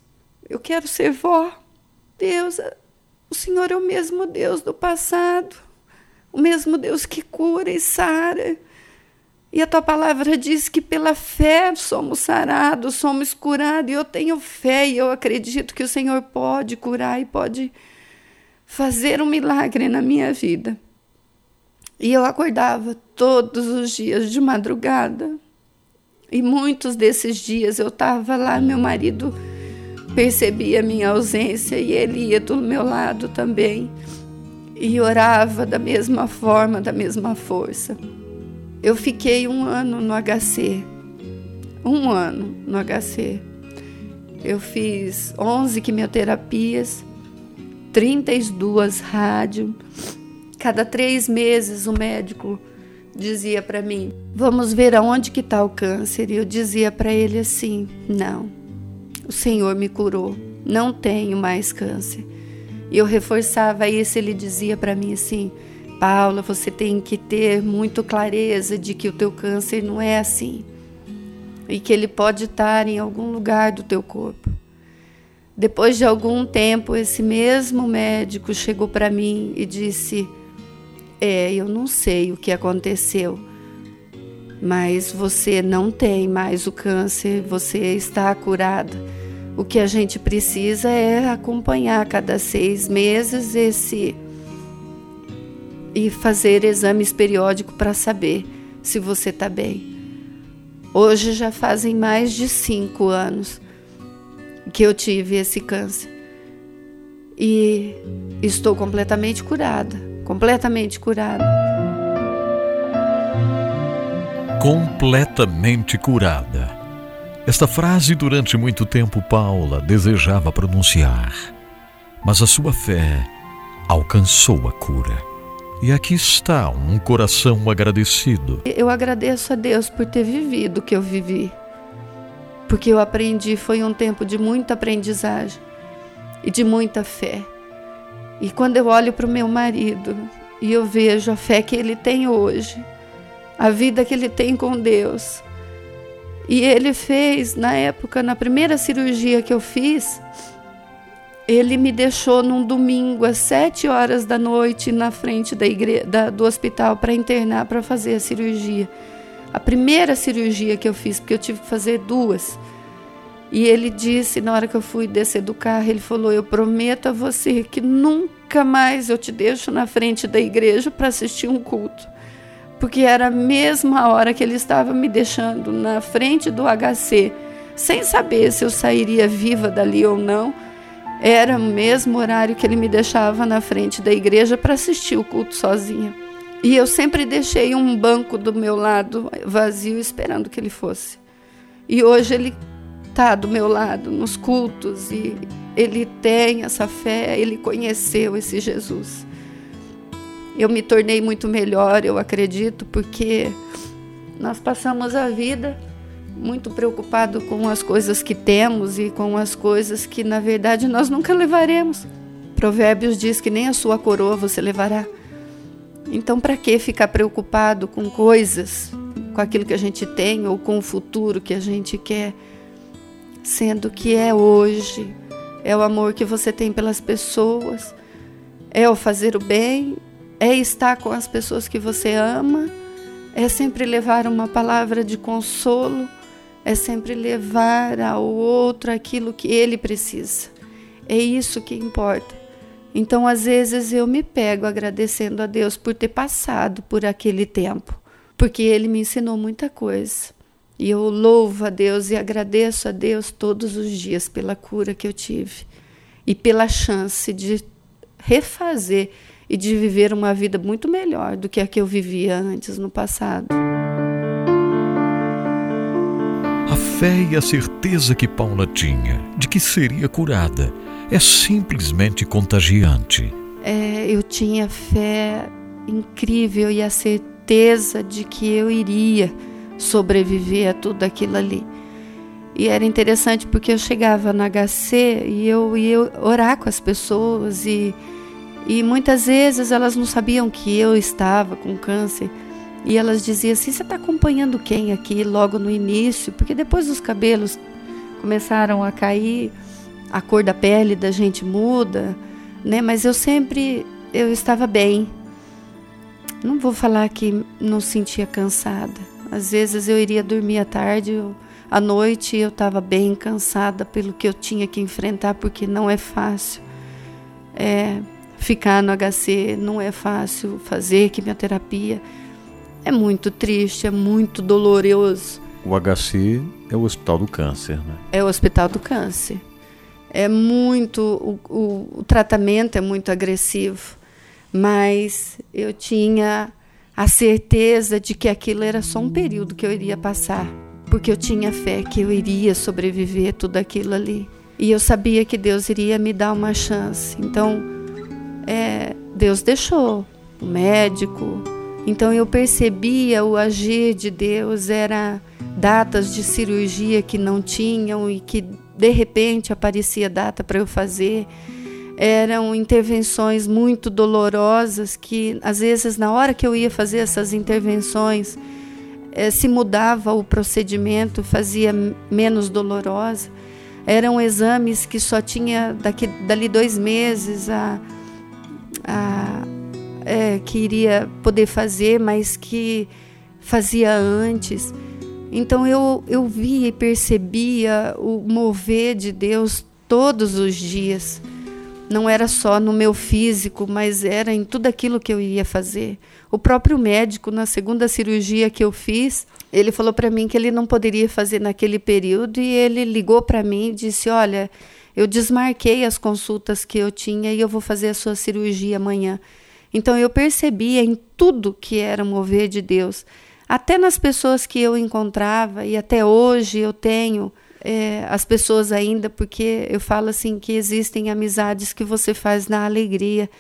Eu quero ser vó. Deus, o Senhor é o mesmo Deus do passado, o mesmo Deus que cura e sara. E a tua palavra diz que pela fé somos sarados, somos curados. E eu tenho fé e eu acredito que o Senhor pode curar e pode fazer um milagre na minha vida. E eu acordava todos os dias de madrugada. E muitos desses dias eu estava lá, meu marido percebia a minha ausência e ele ia do meu lado também e orava da mesma forma, da mesma força. Eu fiquei um ano no HC, um ano no HC. Eu fiz 11 quimioterapias, 32 rádio. Cada três meses o médico dizia para mim: "Vamos ver aonde que está o câncer". E eu dizia para ele assim: "Não. O Senhor me curou. Não tenho mais câncer". E eu reforçava isso, ele dizia para mim assim: "Paula, você tem que ter muito clareza de que o teu câncer não é assim e que ele pode estar em algum lugar do teu corpo". Depois de algum tempo, esse mesmo médico chegou para mim e disse: É, eu não sei o que aconteceu, mas você não tem mais o câncer, você está curada. O que a gente precisa é acompanhar cada seis meses esse e fazer exames periódicos para saber se você está bem. Hoje já fazem mais de cinco anos que eu tive esse câncer. E estou completamente curada, completamente curada. Completamente curada. Esta frase durante muito tempo Paula desejava pronunciar, mas a sua fé alcançou a cura. E aqui está um coração agradecido. Eu agradeço a Deus por ter vivido o que eu vivi porque eu aprendi, foi um tempo de muita aprendizagem e de muita fé. E quando eu olho para o meu marido e eu vejo a fé que ele tem hoje, a vida que ele tem com Deus, e ele fez, na época, na primeira cirurgia que eu fiz, ele me deixou num domingo às sete horas da noite na frente da igreja, da, do hospital para internar para fazer a cirurgia. A primeira cirurgia que eu fiz, porque eu tive que fazer duas. E ele disse, na hora que eu fui descer do carro, ele falou: Eu prometo a você que nunca mais eu te deixo na frente da igreja para assistir um culto. Porque era a mesma hora que ele estava me deixando na frente do HC, sem saber se eu sairia viva dali ou não. Era o mesmo horário que ele me deixava na frente da igreja para assistir o culto sozinha. E eu sempre deixei um banco do meu lado vazio esperando que ele fosse. E hoje ele está do meu lado nos cultos e ele tem essa fé, ele conheceu esse Jesus. Eu me tornei muito melhor, eu acredito, porque nós passamos a vida muito preocupado com as coisas que temos e com as coisas que na verdade nós nunca levaremos. Provérbios diz que nem a sua coroa você levará. Então, para que ficar preocupado com coisas, com aquilo que a gente tem ou com o futuro que a gente quer, sendo que é hoje, é o amor que você tem pelas pessoas, é o fazer o bem, é estar com as pessoas que você ama, é sempre levar uma palavra de consolo, é sempre levar ao outro aquilo que ele precisa. É isso que importa. Então, às vezes, eu me pego agradecendo a Deus por ter passado por aquele tempo, porque Ele me ensinou muita coisa. E eu louvo a Deus e agradeço a Deus todos os dias pela cura que eu tive e pela chance de refazer e de viver uma vida muito melhor do que a que eu vivia antes no passado. Fé e a certeza que Paula tinha de que seria curada é simplesmente contagiante. É, eu tinha fé incrível e a certeza de que eu iria sobreviver a tudo aquilo ali. E era interessante porque eu chegava no HC e eu ia orar com as pessoas e, e muitas vezes elas não sabiam que eu estava com câncer. E elas diziam assim: você está acompanhando quem aqui logo no início? Porque depois os cabelos começaram a cair a cor da pele da gente muda, né? Mas eu sempre eu estava bem. Não vou falar que não sentia cansada. Às vezes eu iria dormir à tarde, eu, à noite eu estava bem cansada pelo que eu tinha que enfrentar, porque não é fácil. É, ficar no HC não é fácil, fazer quimioterapia é muito triste, é muito doloroso. O HC é o Hospital do Câncer, né? É o Hospital do Câncer é muito o, o, o, tratamento é muito agressivo, mas eu tinha a certeza de que aquilo era só um período que eu iria passar, porque eu tinha fé que eu iria sobreviver tudo aquilo ali e eu sabia que Deus iria me dar uma chance. Então, é, Deus deixou o médico Então eu percebia o agir de Deus, era datas de cirurgia que não tinham e que de repente aparecia data para eu fazer. Eram intervenções muito dolorosas que às vezes na hora que eu ia fazer essas intervenções eh, se mudava o procedimento, fazia menos dolorosa. Eram exames que só tinha daqui, dali dois meses a, a é, que iria poder fazer, mas que fazia antes. Então eu, eu via e percebia o mover de Deus todos os dias. Não era só no meu físico, mas era em tudo aquilo que eu ia fazer. O próprio médico, na segunda cirurgia que eu fiz, ele falou para mim que ele não poderia fazer naquele período e ele ligou para mim e disse: Olha, eu desmarquei as consultas que eu tinha e eu vou fazer a sua cirurgia amanhã. Então eu percebia em tudo que era mover de Deus, até nas pessoas que eu encontrava, e até hoje eu tenho é, as pessoas ainda, porque eu falo assim que existem amizades que você faz na alegria,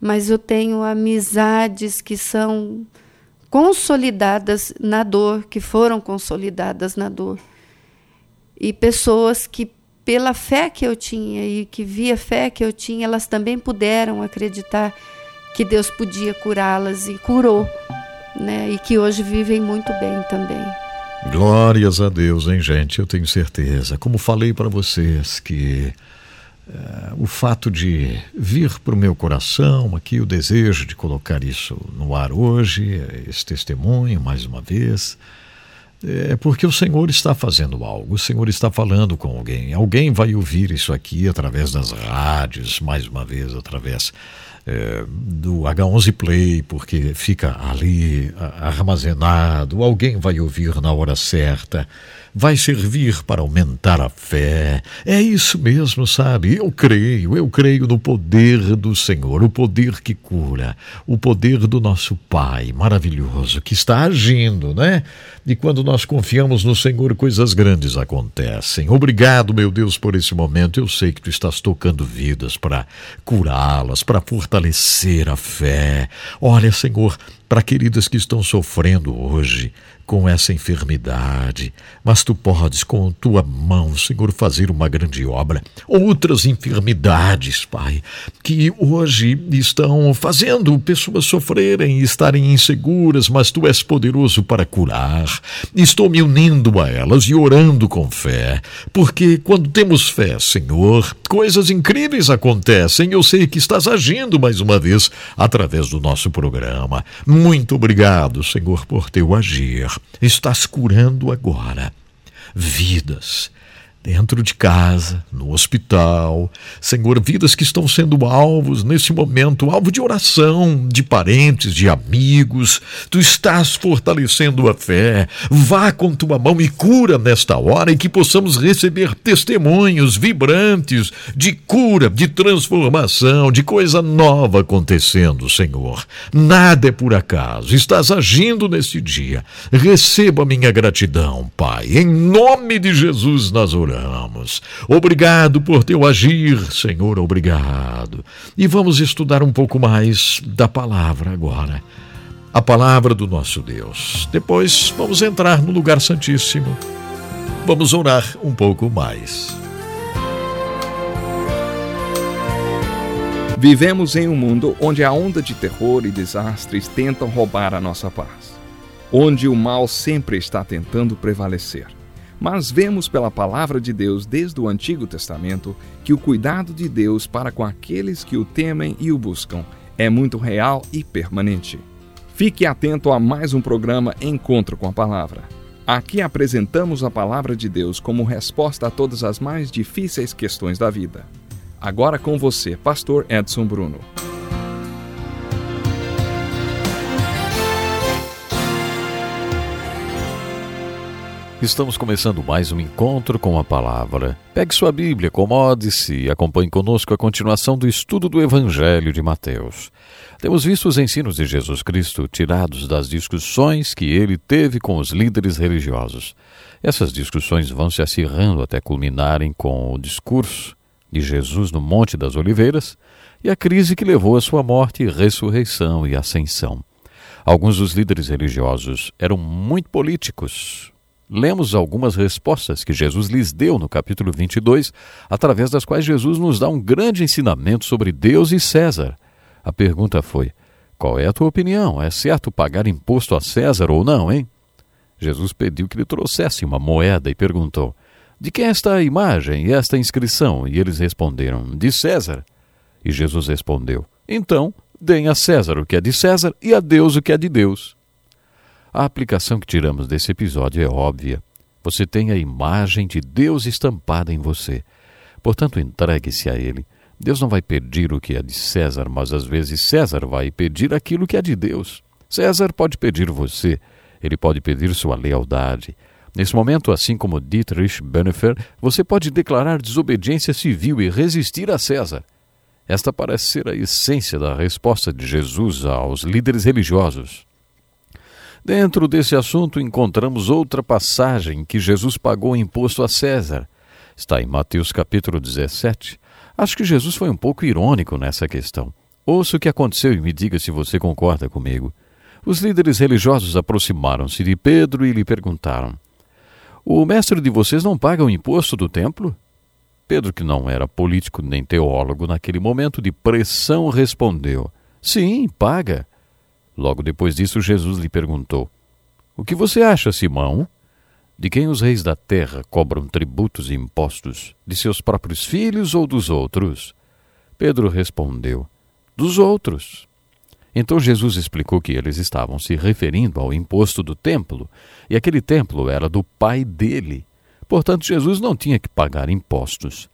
mas eu tenho amizades que são consolidadas na dor, que foram consolidadas na dor. E pessoas que, pela fé que eu tinha e que via fé que eu tinha, elas também puderam acreditar que Deus podia curá-las e curou, né? E que hoje vivem muito bem também. Glórias a Deus, hein, gente? Eu tenho certeza. Como falei para vocês que é, o fato de vir para o meu coração aqui o desejo de colocar isso no ar hoje, esse testemunho mais uma vez, é porque o Senhor está fazendo algo, o Senhor está falando com alguém. Alguém vai ouvir isso aqui através das rádios, mais uma vez, através é, do H11 Play, porque fica ali armazenado, alguém vai ouvir na hora certa vai servir para aumentar a fé. É isso mesmo, sabe? Eu creio, eu creio no poder do Senhor, o poder que cura, o poder do nosso Pai maravilhoso que está agindo, né? E quando nós confiamos no Senhor, coisas grandes acontecem. Obrigado, meu Deus, por esse momento. Eu sei que tu estás tocando vidas para curá-las, para fortalecer a fé. Olha, Senhor, para queridas que estão sofrendo hoje com essa enfermidade, mas tu podes, com tua mão, Senhor, fazer uma grande obra. Outras enfermidades, Pai, que hoje estão fazendo pessoas sofrerem e estarem inseguras, mas tu és poderoso para curar. Estou me unindo a elas e orando com fé, porque quando temos fé, Senhor, coisas incríveis acontecem. Eu sei que estás agindo mais uma vez através do nosso programa. Muito obrigado, Senhor, por teu agir. Estás curando agora. Vidas dentro de casa, no hospital. Senhor, vidas que estão sendo alvos nesse momento, alvo de oração, de parentes, de amigos. Tu estás fortalecendo a fé. Vá com tua mão e cura nesta hora e que possamos receber testemunhos vibrantes de cura, de transformação, de coisa nova acontecendo, Senhor. Nada é por acaso. Estás agindo nesse dia. Receba minha gratidão, Pai. Em nome de Jesus nós oramos oramos. Obrigado por teu agir, Senhor, obrigado. E vamos estudar um pouco mais da palavra agora. A palavra do nosso Deus. Depois vamos entrar no lugar santíssimo. Vamos orar um pouco mais. Vivemos em um mundo onde a onda de terror e desastres tentam roubar a nossa paz, onde o mal sempre está tentando prevalecer. Mas vemos pela palavra de Deus desde o Antigo Testamento que o cuidado de Deus para com aqueles que o temem e o buscam é muito real e permanente. Fique atento a mais um programa Encontro com a Palavra. Aqui apresentamos a palavra de Deus como resposta a todas as mais difíceis questões da vida. Agora com você, Pastor Edson Bruno. Estamos começando mais um encontro com a palavra. Pegue sua Bíblia, acomode-se e acompanhe conosco a continuação do estudo do Evangelho de Mateus. Temos visto os ensinos de Jesus Cristo tirados das discussões que ele teve com os líderes religiosos. Essas discussões vão se acirrando até culminarem com o discurso de Jesus no Monte das Oliveiras e a crise que levou à sua morte, ressurreição e ascensão. Alguns dos líderes religiosos eram muito políticos. Lemos algumas respostas que Jesus lhes deu no capítulo 22, através das quais Jesus nos dá um grande ensinamento sobre Deus e César. A pergunta foi: qual é a tua opinião? É certo pagar imposto a César ou não, hein? Jesus pediu que lhe trouxesse uma moeda e perguntou: De quem é esta imagem e esta inscrição? E eles responderam: De César. E Jesus respondeu: Então, deem a César o que é de César e a Deus o que é de Deus. A aplicação que tiramos desse episódio é óbvia. Você tem a imagem de Deus estampada em você. Portanto, entregue-se a Ele. Deus não vai pedir o que é de César, mas às vezes César vai pedir aquilo que é de Deus. César pode pedir você, ele pode pedir sua lealdade. Nesse momento, assim como Dietrich Bonhoeffer, você pode declarar desobediência civil e resistir a César. Esta parece ser a essência da resposta de Jesus aos líderes religiosos. Dentro desse assunto, encontramos outra passagem que Jesus pagou imposto a César. Está em Mateus capítulo 17. Acho que Jesus foi um pouco irônico nessa questão. Ouça o que aconteceu e me diga se você concorda comigo. Os líderes religiosos aproximaram-se de Pedro e lhe perguntaram: O mestre de vocês não paga o imposto do templo? Pedro, que não era político nem teólogo naquele momento de pressão, respondeu: Sim, paga. Logo depois disso, Jesus lhe perguntou: O que você acha, Simão? De quem os reis da terra cobram tributos e impostos? De seus próprios filhos ou dos outros? Pedro respondeu: Dos outros. Então Jesus explicou que eles estavam se referindo ao imposto do templo, e aquele templo era do pai dele. Portanto, Jesus não tinha que pagar impostos.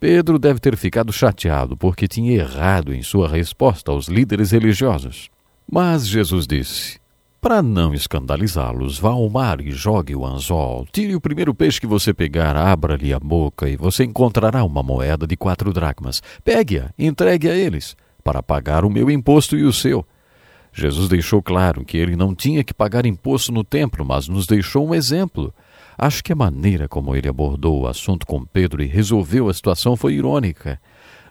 Pedro deve ter ficado chateado porque tinha errado em sua resposta aos líderes religiosos. Mas Jesus disse: Para não escandalizá-los, vá ao mar e jogue o anzol. Tire o primeiro peixe que você pegar, abra-lhe a boca e você encontrará uma moeda de quatro dracmas. Pegue-a, entregue a eles para pagar o meu imposto e o seu. Jesus deixou claro que ele não tinha que pagar imposto no templo, mas nos deixou um exemplo. Acho que a maneira como ele abordou o assunto com Pedro e resolveu a situação foi irônica.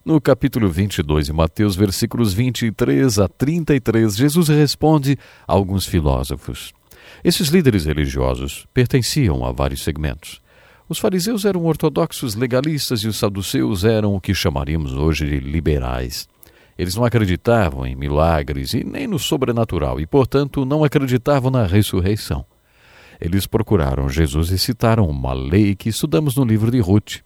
No capítulo 22 de Mateus, versículos 23 a 33, Jesus responde a alguns filósofos. Esses líderes religiosos pertenciam a vários segmentos. Os fariseus eram ortodoxos legalistas e os saduceus eram o que chamaríamos hoje de liberais. Eles não acreditavam em milagres e nem no sobrenatural e, portanto, não acreditavam na ressurreição. Eles procuraram Jesus e citaram uma lei que estudamos no livro de Ruth.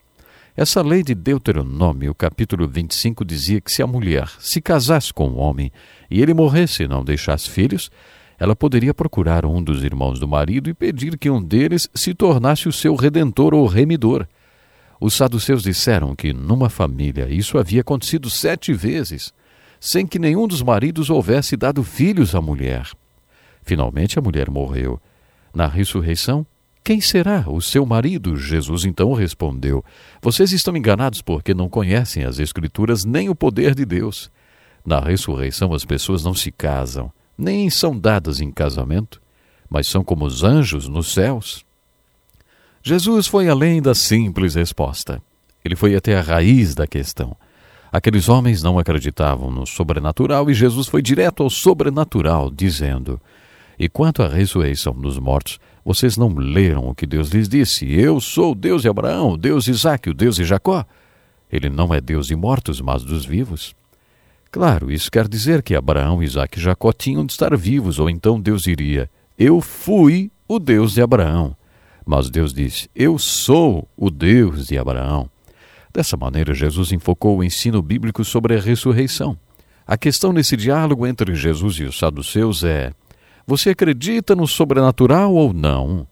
Essa lei de Deuteronômio, capítulo 25, dizia que se a mulher se casasse com um homem e ele morresse e não deixasse filhos, ela poderia procurar um dos irmãos do marido e pedir que um deles se tornasse o seu redentor ou remidor. Os saduceus disseram que numa família isso havia acontecido sete vezes sem que nenhum dos maridos houvesse dado filhos à mulher. Finalmente a mulher morreu. Na ressurreição, quem será o seu marido? Jesus então respondeu: Vocês estão enganados porque não conhecem as Escrituras nem o poder de Deus. Na ressurreição, as pessoas não se casam, nem são dadas em casamento, mas são como os anjos nos céus. Jesus foi além da simples resposta. Ele foi até a raiz da questão. Aqueles homens não acreditavam no sobrenatural e Jesus foi direto ao sobrenatural, dizendo: E quanto à ressurreição dos mortos, vocês não leram o que Deus lhes disse? Eu sou o Deus de Abraão, o Deus de Isaac, o Deus de Jacó. Ele não é Deus de mortos, mas dos vivos. Claro, isso quer dizer que Abraão, Isaac e Jacó tinham de estar vivos, ou então Deus diria: Eu fui o Deus de Abraão. Mas Deus disse: Eu sou o Deus de Abraão. Dessa maneira, Jesus enfocou o ensino bíblico sobre a ressurreição. A questão nesse diálogo entre Jesus e os saduceus é: você acredita no sobrenatural ou não?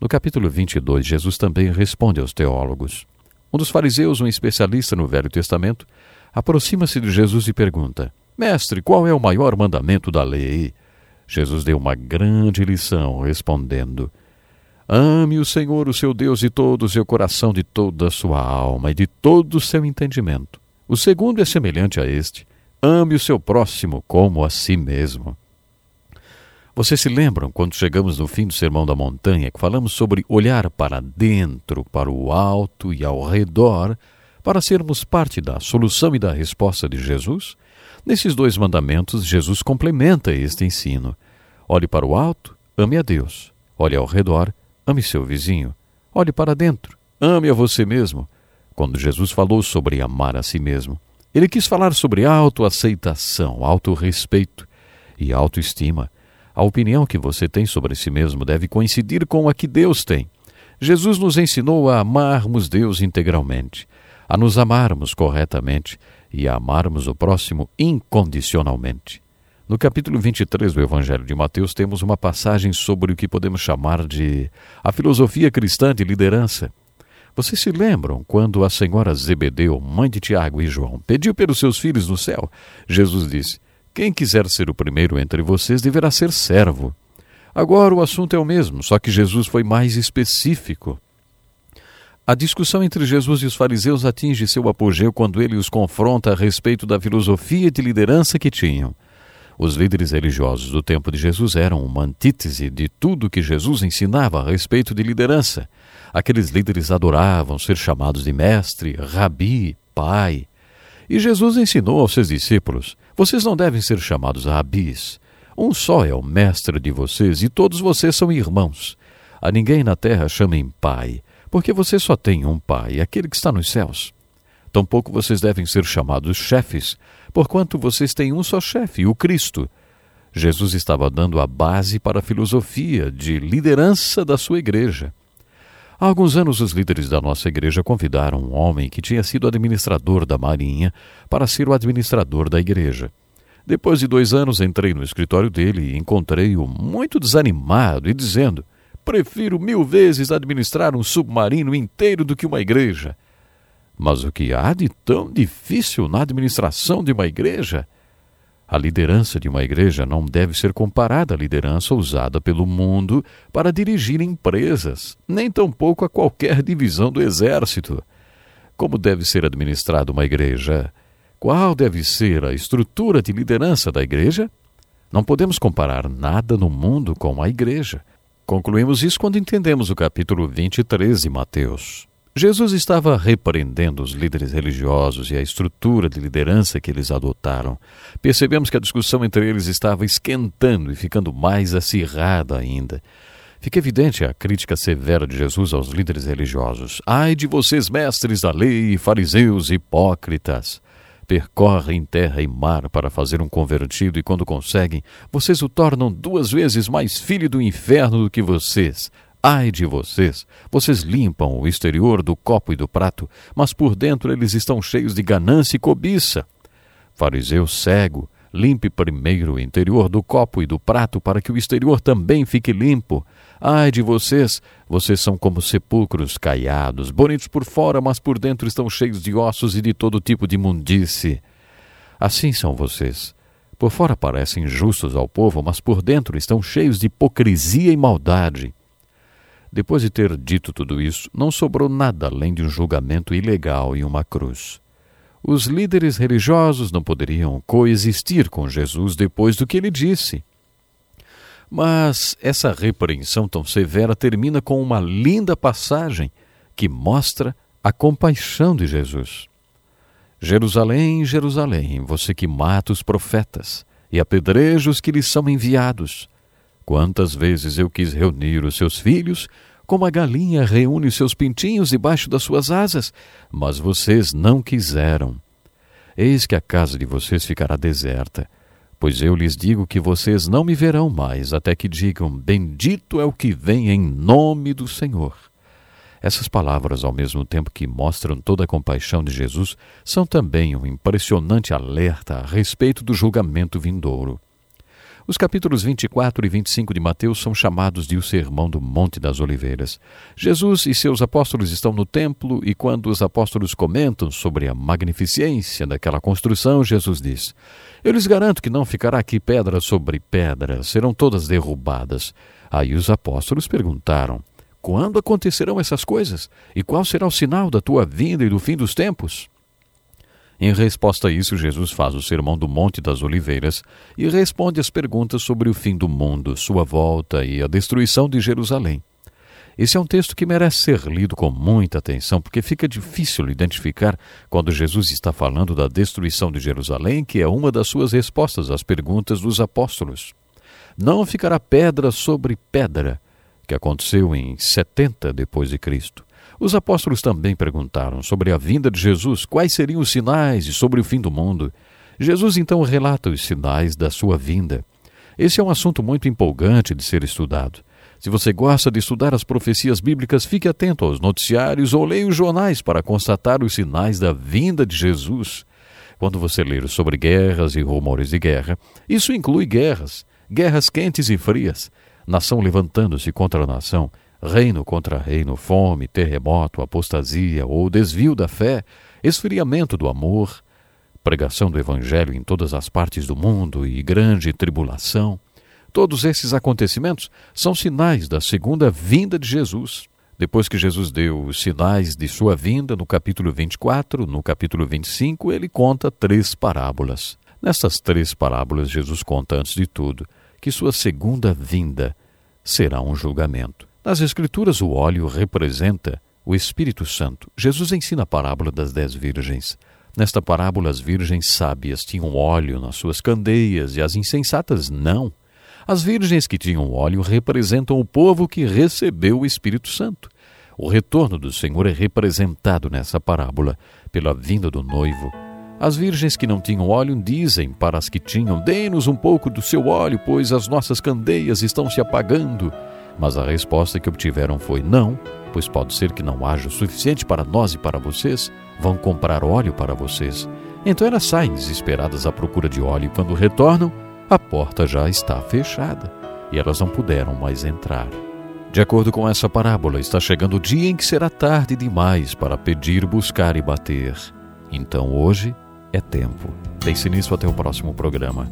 No capítulo 22, Jesus também responde aos teólogos. Um dos fariseus, um especialista no Velho Testamento, aproxima-se de Jesus e pergunta: Mestre, qual é o maior mandamento da lei? Jesus deu uma grande lição, respondendo: Ame o Senhor, o seu Deus, de todo o seu coração, de toda a sua alma e de todo o seu entendimento. O segundo é semelhante a este: ame o seu próximo como a si mesmo. Vocês se lembram quando chegamos no fim do Sermão da Montanha que falamos sobre olhar para dentro, para o alto e ao redor, para sermos parte da solução e da resposta de Jesus? Nesses dois mandamentos, Jesus complementa este ensino. Olhe para o alto, ame a Deus. Olhe ao redor, ame seu vizinho. Olhe para dentro, ame a você mesmo. Quando Jesus falou sobre amar a si mesmo, ele quis falar sobre autoaceitação, autorrespeito e autoestima. A opinião que você tem sobre si mesmo deve coincidir com a que Deus tem. Jesus nos ensinou a amarmos Deus integralmente, a nos amarmos corretamente e a amarmos o próximo incondicionalmente. No capítulo 23 do Evangelho de Mateus, temos uma passagem sobre o que podemos chamar de a filosofia cristã de liderança. Vocês se lembram quando a senhora Zebedeu, mãe de Tiago e João, pediu pelos seus filhos no céu? Jesus disse: Quem quiser ser o primeiro entre vocês deverá ser servo. Agora o assunto é o mesmo, só que Jesus foi mais específico. A discussão entre Jesus e os fariseus atinge seu apogeu quando ele os confronta a respeito da filosofia de liderança que tinham. Os líderes religiosos do tempo de Jesus eram uma antítese de tudo que Jesus ensinava a respeito de liderança. Aqueles líderes adoravam ser chamados de mestre, rabi, pai. E Jesus ensinou aos seus discípulos: vocês não devem ser chamados rabis. Um só é o mestre de vocês e todos vocês são irmãos. A ninguém na terra chamem pai, porque você só tem um pai, aquele que está nos céus. Tampouco vocês devem ser chamados chefes, porquanto vocês têm um só chefe, o Cristo. Jesus estava dando a base para a filosofia de liderança da sua igreja. Há alguns anos, os líderes da nossa igreja convidaram um homem que tinha sido administrador da Marinha para ser o administrador da igreja. Depois de dois anos, entrei no escritório dele e encontrei-o muito desanimado e dizendo: Prefiro mil vezes administrar um submarino inteiro do que uma igreja. Mas o que há de tão difícil na administração de uma igreja? A liderança de uma igreja não deve ser comparada à liderança usada pelo mundo para dirigir empresas, nem tampouco a qualquer divisão do exército. Como deve ser administrada uma igreja? Qual deve ser a estrutura de liderança da igreja? Não podemos comparar nada no mundo com a igreja. Concluímos isso quando entendemos o capítulo 23 de Mateus. Jesus estava repreendendo os líderes religiosos e a estrutura de liderança que eles adotaram. Percebemos que a discussão entre eles estava esquentando e ficando mais acirrada ainda. Fica evidente a crítica severa de Jesus aos líderes religiosos. Ai de vocês, mestres da lei, fariseus hipócritas! Percorrem terra e mar para fazer um convertido e, quando conseguem, vocês o tornam duas vezes mais filho do inferno do que vocês. Ai de vocês! Vocês limpam o exterior do copo e do prato, mas por dentro eles estão cheios de ganância e cobiça. Fariseu cego, limpe primeiro o interior do copo e do prato para que o exterior também fique limpo. Ai de vocês! Vocês são como sepulcros caiados, bonitos por fora, mas por dentro estão cheios de ossos e de todo tipo de imundice. Assim são vocês. Por fora parecem justos ao povo, mas por dentro estão cheios de hipocrisia e maldade. Depois de ter dito tudo isso, não sobrou nada além de um julgamento ilegal e uma cruz. Os líderes religiosos não poderiam coexistir com Jesus depois do que ele disse. Mas essa repreensão tão severa termina com uma linda passagem que mostra a compaixão de Jesus. Jerusalém, Jerusalém, você que mata os profetas e apedreja os que lhes são enviados. Quantas vezes eu quis reunir os seus filhos, como a galinha reúne seus pintinhos debaixo das suas asas, mas vocês não quiseram. Eis que a casa de vocês ficará deserta, pois eu lhes digo que vocês não me verão mais, até que digam: Bendito é o que vem em nome do Senhor. Essas palavras, ao mesmo tempo que mostram toda a compaixão de Jesus, são também um impressionante alerta a respeito do julgamento vindouro. Os capítulos 24 e 25 de Mateus são chamados de o Sermão do Monte das Oliveiras. Jesus e seus apóstolos estão no templo e, quando os apóstolos comentam sobre a magnificência daquela construção, Jesus diz: Eu lhes garanto que não ficará aqui pedra sobre pedra, serão todas derrubadas. Aí os apóstolos perguntaram: Quando acontecerão essas coisas? E qual será o sinal da tua vinda e do fim dos tempos? Em resposta a isso, Jesus faz o sermão do Monte das Oliveiras e responde às perguntas sobre o fim do mundo, sua volta e a destruição de Jerusalém. Esse é um texto que merece ser lido com muita atenção, porque fica difícil identificar quando Jesus está falando da destruição de Jerusalém, que é uma das suas respostas às perguntas dos apóstolos. Não ficará pedra sobre pedra, que aconteceu em 70 depois de Cristo. Os apóstolos também perguntaram sobre a vinda de Jesus, quais seriam os sinais e sobre o fim do mundo. Jesus então relata os sinais da sua vinda. Esse é um assunto muito empolgante de ser estudado. Se você gosta de estudar as profecias bíblicas, fique atento aos noticiários ou leia os jornais para constatar os sinais da vinda de Jesus. Quando você ler sobre guerras e rumores de guerra, isso inclui guerras, guerras quentes e frias, nação levantando-se contra nação, reino contra reino, fome, terremoto, apostasia ou desvio da fé, esfriamento do amor, pregação do Evangelho em todas as partes do mundo e grande tribulação. Todos esses acontecimentos são sinais da segunda vinda de Jesus. Depois que Jesus deu os sinais de sua vinda, no capítulo 24, no capítulo 25, ele conta três parábolas. Nessas três parábolas, Jesus conta, antes de tudo, que sua segunda vinda será um julgamento. Nas Escrituras, o óleo representa o Espírito Santo. Jesus ensina a parábola das dez virgens. Nesta parábola, as virgens sábias tinham óleo nas suas candeias e as insensatas não. As virgens que tinham óleo representam o povo que recebeu o Espírito Santo. O retorno do Senhor é representado nessa parábola pela vinda do noivo. As virgens que não tinham óleo dizem para as que tinham: Dê-nos um pouco do seu óleo, pois as nossas candeias estão se apagando. Mas a resposta que obtiveram foi: Não, pois pode ser que não haja o suficiente para nós e para vocês. Vão comprar óleo para vocês. Então elas saem desesperadas à procura de óleo e quando retornam, a porta já está fechada e elas não puderam mais entrar. De acordo com essa parábola, está chegando o dia em que será tarde demais para pedir, buscar e bater. Então hoje é tempo. Pense nisso até o próximo programa.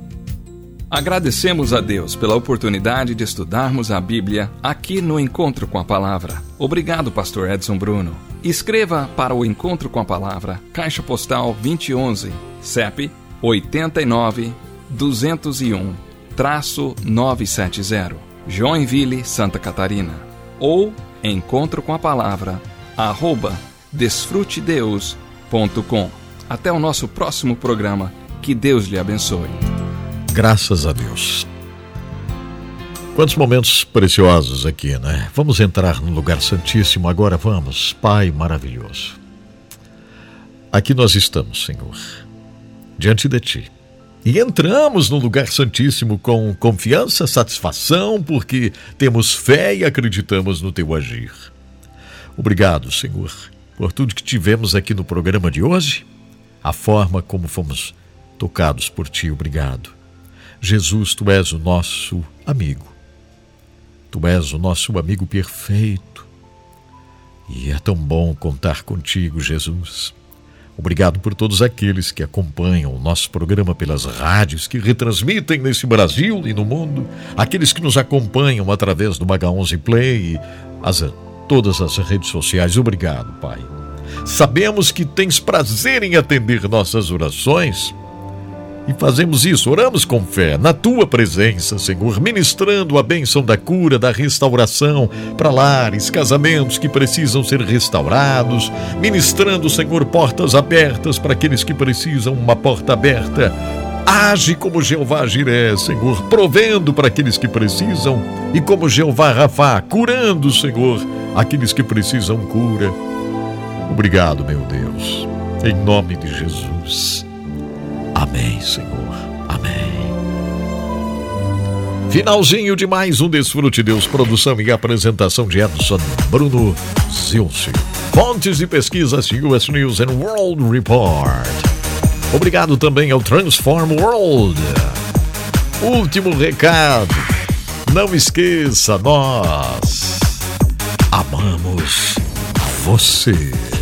Agradecemos a Deus pela oportunidade de estudarmos a Bíblia aqui no Encontro com a Palavra. Obrigado, Pastor Edson Bruno. Escreva para o Encontro com a Palavra, Caixa Postal 2011, CEP 89 201 970, Joinville, Santa Catarina. Ou encontro com a palavra arroba desfrutedeus.com. Até o nosso próximo programa. Que Deus lhe abençoe. Graças a Deus. Quantos momentos preciosos aqui, né? Vamos entrar no lugar santíssimo agora, vamos. Pai maravilhoso. Aqui nós estamos, Senhor, diante de Ti e entramos no lugar santíssimo com confiança, satisfação, porque temos fé e acreditamos no teu agir. Obrigado, Senhor, por tudo que tivemos aqui no programa de hoje, a forma como fomos tocados por ti. Obrigado. Jesus, tu és o nosso amigo. Tu és o nosso amigo perfeito. E é tão bom contar contigo, Jesus. Obrigado por todos aqueles que acompanham o nosso programa pelas rádios que retransmitem nesse Brasil e no mundo, aqueles que nos acompanham através do Maga 11 Play e as, todas as redes sociais. Obrigado, Pai. Sabemos que tens prazer em atender nossas orações e fazemos isso, oramos com fé, na tua presença, Senhor, ministrando a bênção da cura, da restauração para lares, casamentos que precisam ser restaurados, ministrando, Senhor, portas abertas para aqueles que precisam uma porta aberta. Age como Jeová Jiré, Senhor, provendo para aqueles que precisam, e como Jeová Rafá, curando, Senhor, aqueles que precisam cura. Obrigado, meu Deus, em nome de Jesus. Amém, Senhor. Amém. Finalzinho de mais um Desfrute Deus, produção e apresentação de Edson Bruno Zilce. Fontes de pesquisas US News and World Report. Obrigado também ao Transform World. Último recado. Não esqueça, nós amamos você.